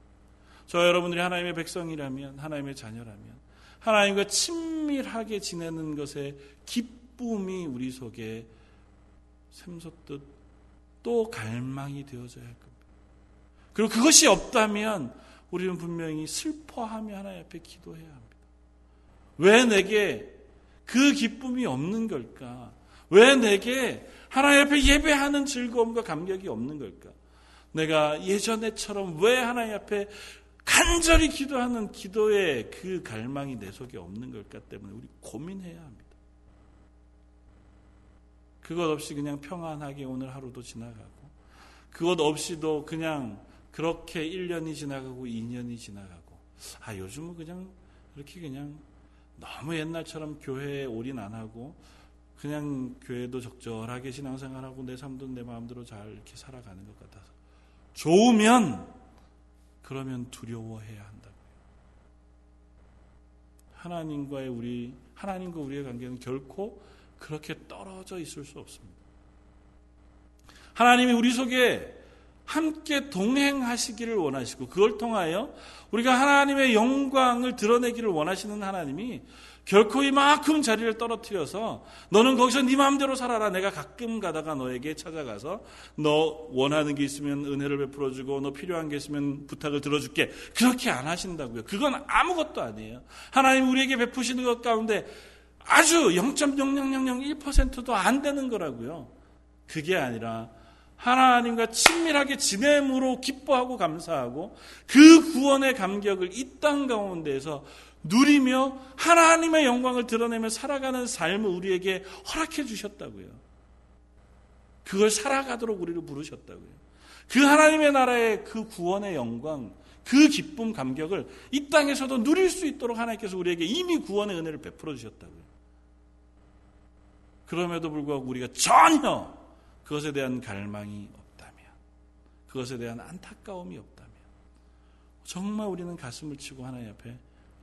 저 여러분들이 하나님의 백성이라면 하나님의 자녀라면 하나님과 친밀하게 지내는 것에 기쁨이 우리 속에 샘솟듯 또 갈망이 되어져야 할 겁니다. 그리고 그것이 없다면 우리는 분명히 슬퍼하며 하나님 앞에 기도해야 합니다. 왜 내게 그 기쁨이 없는 걸까? 왜 내게 하나님 앞에 예배하는 즐거움과 감격이 없는 걸까? 내가 예전에처럼 왜 하나님 앞에 간절히 기도하는 기도의 그 갈망이 내 속에 없는 걸까 때문에 우리 고민해야 합니다. 그것 없이 그냥 평안하게 오늘 하루도 지나가고 그것 없이도 그냥 그렇게 1년이 지나가고 2년이 지나가고 아 요즘은 그냥 이렇게 그냥 너무 옛날처럼 교회에 올인 안 하고 그냥 교회도 적절하게 신앙생활하고 내 삶도 내 마음대로 잘 이렇게 살아가는 것 같아서 좋으면 그러면 두려워해야 한다고요. 하나님과의 우리 하나님과 우리의 관계는 결코 그렇게 떨어져 있을 수 없습니다. 하나님이 우리 속에 함께 동행하시기를 원하시고 그걸 통하여 우리가 하나님의 영광을 드러내기를 원하시는 하나님이 결코 이만큼 자리를 떨어뜨려서 너는 거기서 네 마음대로 살아라. 내가 가끔 가다가 너에게 찾아가서 너 원하는 게 있으면 은혜를 베풀어 주고 너 필요한 게 있으면 부탁을 들어 줄게. 그렇게 안 하신다고요. 그건 아무것도 아니에요. 하나님 우리에게 베푸시는 것 가운데 아주 0.0001%도 안 되는 거라고요. 그게 아니라 하나님과 친밀하게 지냄으로 기뻐하고 감사하고 그 구원의 감격을 이 땅 가운데에서 누리며 하나님의 영광을 드러내며 살아가는 삶을 우리에게 허락해 주셨다고요. 그걸 살아가도록 우리를 부르셨다고요. 그 하나님의 나라의 그 구원의 영광, 그 기쁨, 감격을 이 땅에서도 누릴 수 있도록 하나님께서 우리에게 이미 구원의 은혜를 베풀어 주셨다고요. 그럼에도 불구하고 우리가 전혀 그것에 대한 갈망이 없다면, 그것에 대한 안타까움이 없다면, 정말 우리는 가슴을 치고 하나님 앞에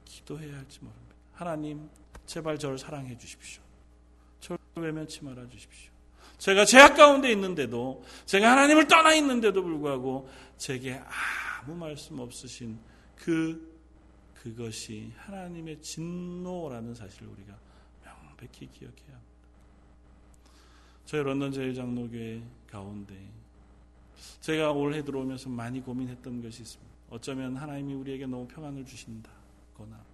기도해야 할지 모릅니다. 하나님, 제발 저를 사랑해 주십시오. 저를 외면치 말아 주십시오. 제가 죄악 가운데 있는데도, 제가 하나님을 떠나 있는데도 불구하고, 제게 아무 말씀 없으신 그, 그것이 하나님의 진노라는 사실을 우리가 명백히 기억해야 합니다. 저희 런던 제일장로교회 가운데 제가 올해 들어오면서 많이 고민했던 것이 있습니다. 어쩌면 하나님이 우리에게 너무 평안을 주신다거나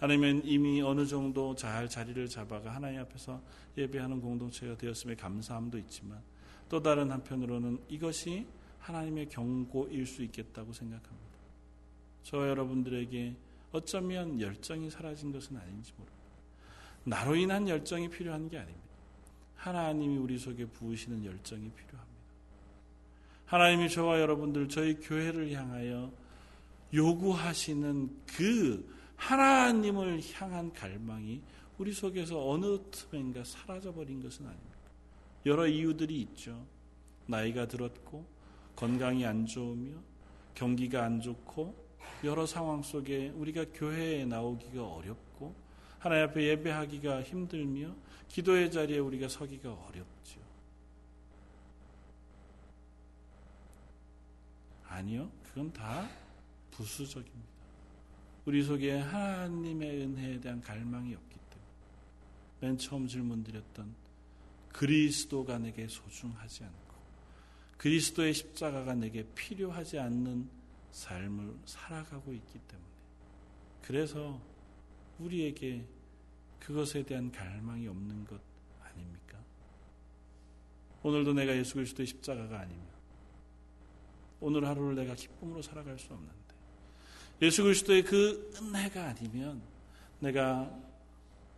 아니면 이미 어느 정도 잘 자리를 잡아가 하나님 앞에서 예배하는 공동체가 되었음에 감사함도 있지만 또 다른 한편으로는 이것이 하나님의 경고일 수 있겠다고 생각합니다. 저와 여러분들에게 어쩌면 열정이 사라진 것은 아닌지 모릅니다. 나로 인한 열정이 필요한 게 아닙니다. 하나님이 우리 속에 부으시는 열정이 필요합니다. 하나님이 저와 여러분들 저희 교회를 향하여 요구하시는 그 하나님을 향한 갈망이 우리 속에서 어느 틈인가 사라져버린 것은 아닙니다. 여러 이유들이 있죠. 나이가 들었고 건강이 안 좋으며 경기가 안 좋고 여러 상황 속에 우리가 교회에 나오기가 어렵고 하나님 앞에 예배하기가 힘들며 기도의 자리에 우리가 서기가 어렵죠. 아니요. 그건 다 부수적입니다. 우리 속에 하나님의 은혜에 대한 갈망이 없기 때문에 맨 처음 질문드렸던 그리스도가 내게 소중하지 않고 그리스도의 십자가가 내게 필요하지 않는 삶을 살아가고 있기 때문에 그래서 우리에게 그것에 대한 갈망이 없는 것 아닙니까? 오늘도 내가 예수 그리스도의 십자가가 아니면 오늘 하루를 내가 기쁨으로 살아갈 수 없는데 예수 그리스도의 그 은혜가 아니면 내가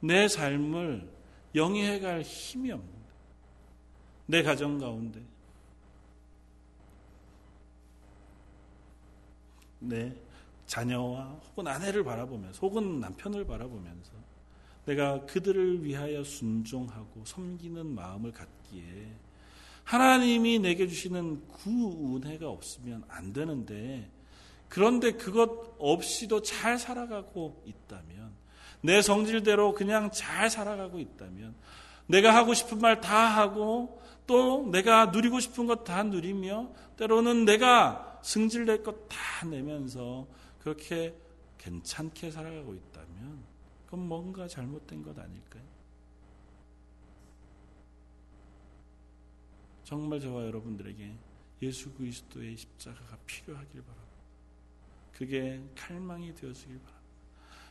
내 삶을 영위해 갈 힘이 없는데 내 가정 가운데 내 자녀와 혹은 아내를 바라보면서 혹은 남편을 바라보면서 내가 그들을 위하여 순종하고 섬기는 마음을 갖기에 하나님이 내게 주시는 그 은혜가 없으면 안 되는데 그런데 그것 없이도 잘 살아가고 있다면 내 성질대로 그냥 잘 살아가고 있다면 내가 하고 싶은 말 다 하고 또 내가 누리고 싶은 것 다 누리며 때로는 내가 승질낼 것 다 내면서 그렇게 괜찮게 살아가고 있다면 그건 뭔가 잘못된 것 아닐까요? 정말 저와 여러분들에게 예수 그리스도의 십자가가 필요하길 바랍니다. 그게 칼망이 되어지길 바랍니다.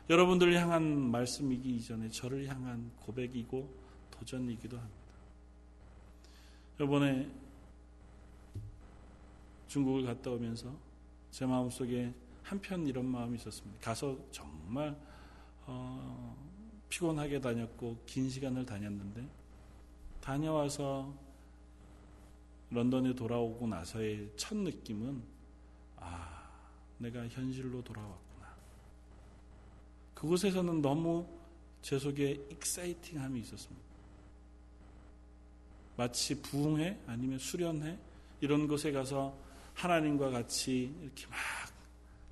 여러분들을 향한 말씀이기 이전에 저를 향한 고백이고 도전이기도 합니다. 이번에 중국을 갔다 오면서 제 마음속에 한편 이런 마음이 있었습니다. 가서 정말 어, 피곤하게 다녔고 긴 시간을 다녔는데 다녀와서 런던에 돌아오고 나서의 첫 느낌은 아 내가 현실로 돌아왔구나. 그곳에서는 너무 제 속에 익사이팅함이 있었습니다. 마치 부흥회 아니면 수련회 이런 곳에 가서 하나님과 같이 이렇게 막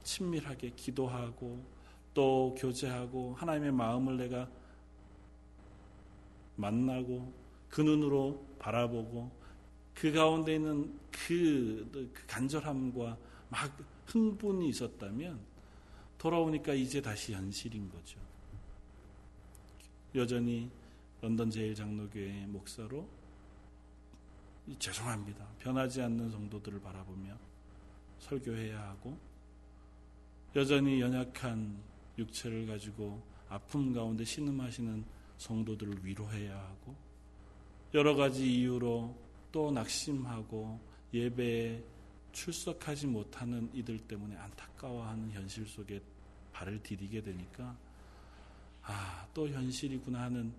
친밀하게 기도하고 또 교제하고 하나님의 마음을 내가 만나고 그 눈으로 바라보고 그 가운데 있는 그, 그 간절함과 막 흥분이 있었다면 돌아오니까 이제 다시 현실인 거죠. 여전히 런던 제일 장로교회 목사로 죄송합니다. 변하지 않는 성도들을 바라보며 설교해야 하고 여전히 연약한 육체를 가지고 아픔 가운데 신음하시는 성도들을 위로해야 하고 여러 가지 이유로 또 낙심하고 예배에 출석하지 못하는 이들 때문에 안타까워하는 현실 속에 발을 디디게 되니까 아, 또 현실이구나 하는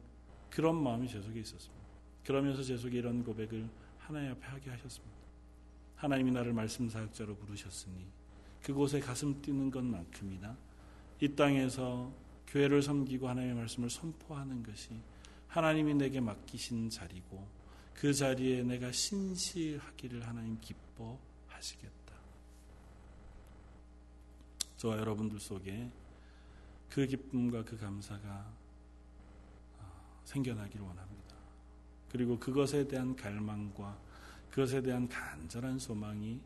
그런 마음이 제 속에 있었습니다. 그러면서 제 속에 이런 고백을 하나님 앞에 하게 하셨습니다. 하나님이 나를 말씀 사역자로 부르셨으니 그곳에 가슴 뛰는 것만큼이나 이 땅에서 교회를 섬기고 하나님의 말씀을 선포하는 것이 하나님이 내게 맡기신 자리고 그 자리에 내가 신실하기를 하나님 기뻐하시겠다. 저와 여러분들 속에 그 기쁨과 그 감사가 어, 생겨나기를 원합니다. 그리고 그것에 대한 갈망과 그것에 대한 간절한 소망이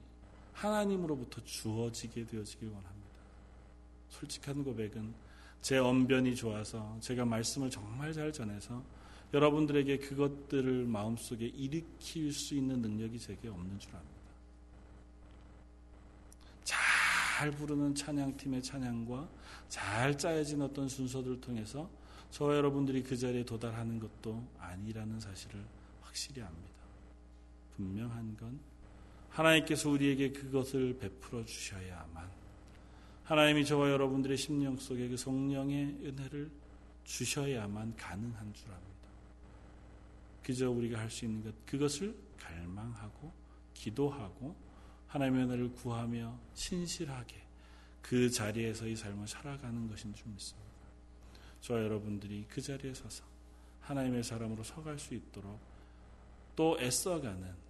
하나님으로부터 주어지게 되어지길 원합니다. 솔직한 고백은 제 언변이 좋아서 제가 말씀을 정말 잘 전해서 여러분들에게 그것들을 마음속에 일으킬 수 있는 능력이 제게 없는 줄 압니다. 잘 부르는 찬양팀의 찬양과 잘 짜여진 어떤 순서들을 통해서 저와 여러분들이 그 자리에 도달하는 것도 아니라는 사실을 확실히 압니다. 분명한 건 하나님께서 우리에게 그것을 베풀어 주셔야만 하나님이 저와 여러분들의 심령 속에 그 성령의 은혜를 주셔야만 가능한 줄 압니다. 그저 우리가 할 수 있는 것 그것을 갈망하고 기도하고 하나님의 은혜를 구하며 신실하게 그 자리에서의 삶을 살아가는 것인 줄 믿습니다. 저와 여러분들이 그 자리에 서서 하나님의 사람으로 서갈 수 있도록 또 애써가는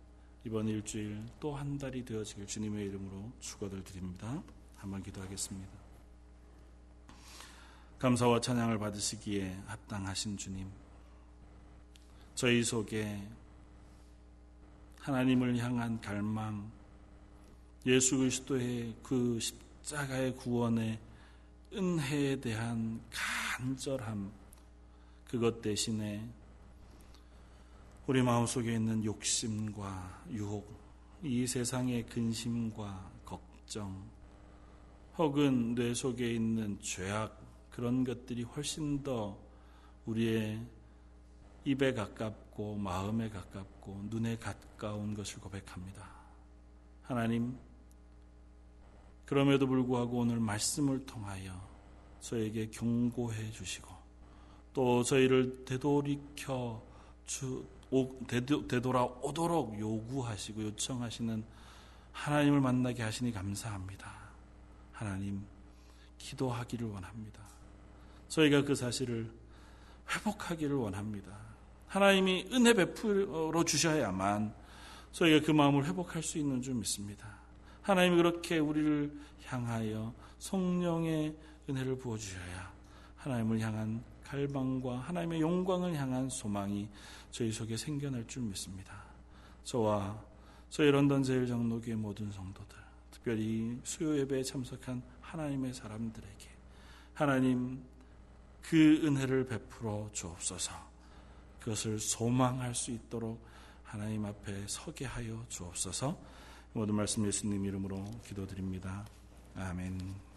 이번 일주일 또 한 달이 되어지길 주님의 이름으로 축원을 드립니다. 한번 기도하겠습니다. 감사와 찬양을 받으시기에 합당하신 주님, 저희 속에 하나님을 향한 갈망, 예수 그리스도의 그 십자가의 구원의 은혜에 대한 간절함 그것 대신에 우리 마음속에 있는 욕심과 유혹, 이 세상의 근심과 걱정, 혹은 뇌 속에 있는 죄악 그런 것들이 훨씬 더 우리의 입에 가깝고 마음에 가깝고 눈에 가까운 것을 고백합니다. 하나님 그럼에도 불구하고 오늘 말씀을 통하여 저에게 경고해 주시고 또 저희를 되돌이켜 주, 되돌아오도록 요구하시고 요청하시는 하나님을 만나게 하시니 감사합니다. 하나님, 기도하기를 원합니다. 저희가 그 사실을 회복하기를 원합니다. 하나님이 은혜 베풀어 주셔야만 저희가 그 마음을 회복할 수 있는 줄 믿습니다. 하나님이 그렇게 우리를 향하여 성령의 은혜를 부어주셔야 하나님을 향한 갈망과 하나님의 영광을 향한 소망이 저희 속에 생겨날 줄 믿습니다. 저와 저희 런던 제일 장로교의 모든 성도들, 특별히 수요 예배에 참석한 하나님의 사람들에게 하나님 그 은혜를 베풀어 주옵소서. 그것을 소망할 수 있도록 하나님 앞에 서게 하여 주옵소서. 모든 말씀 예수님 이름으로 기도드립니다. 아멘.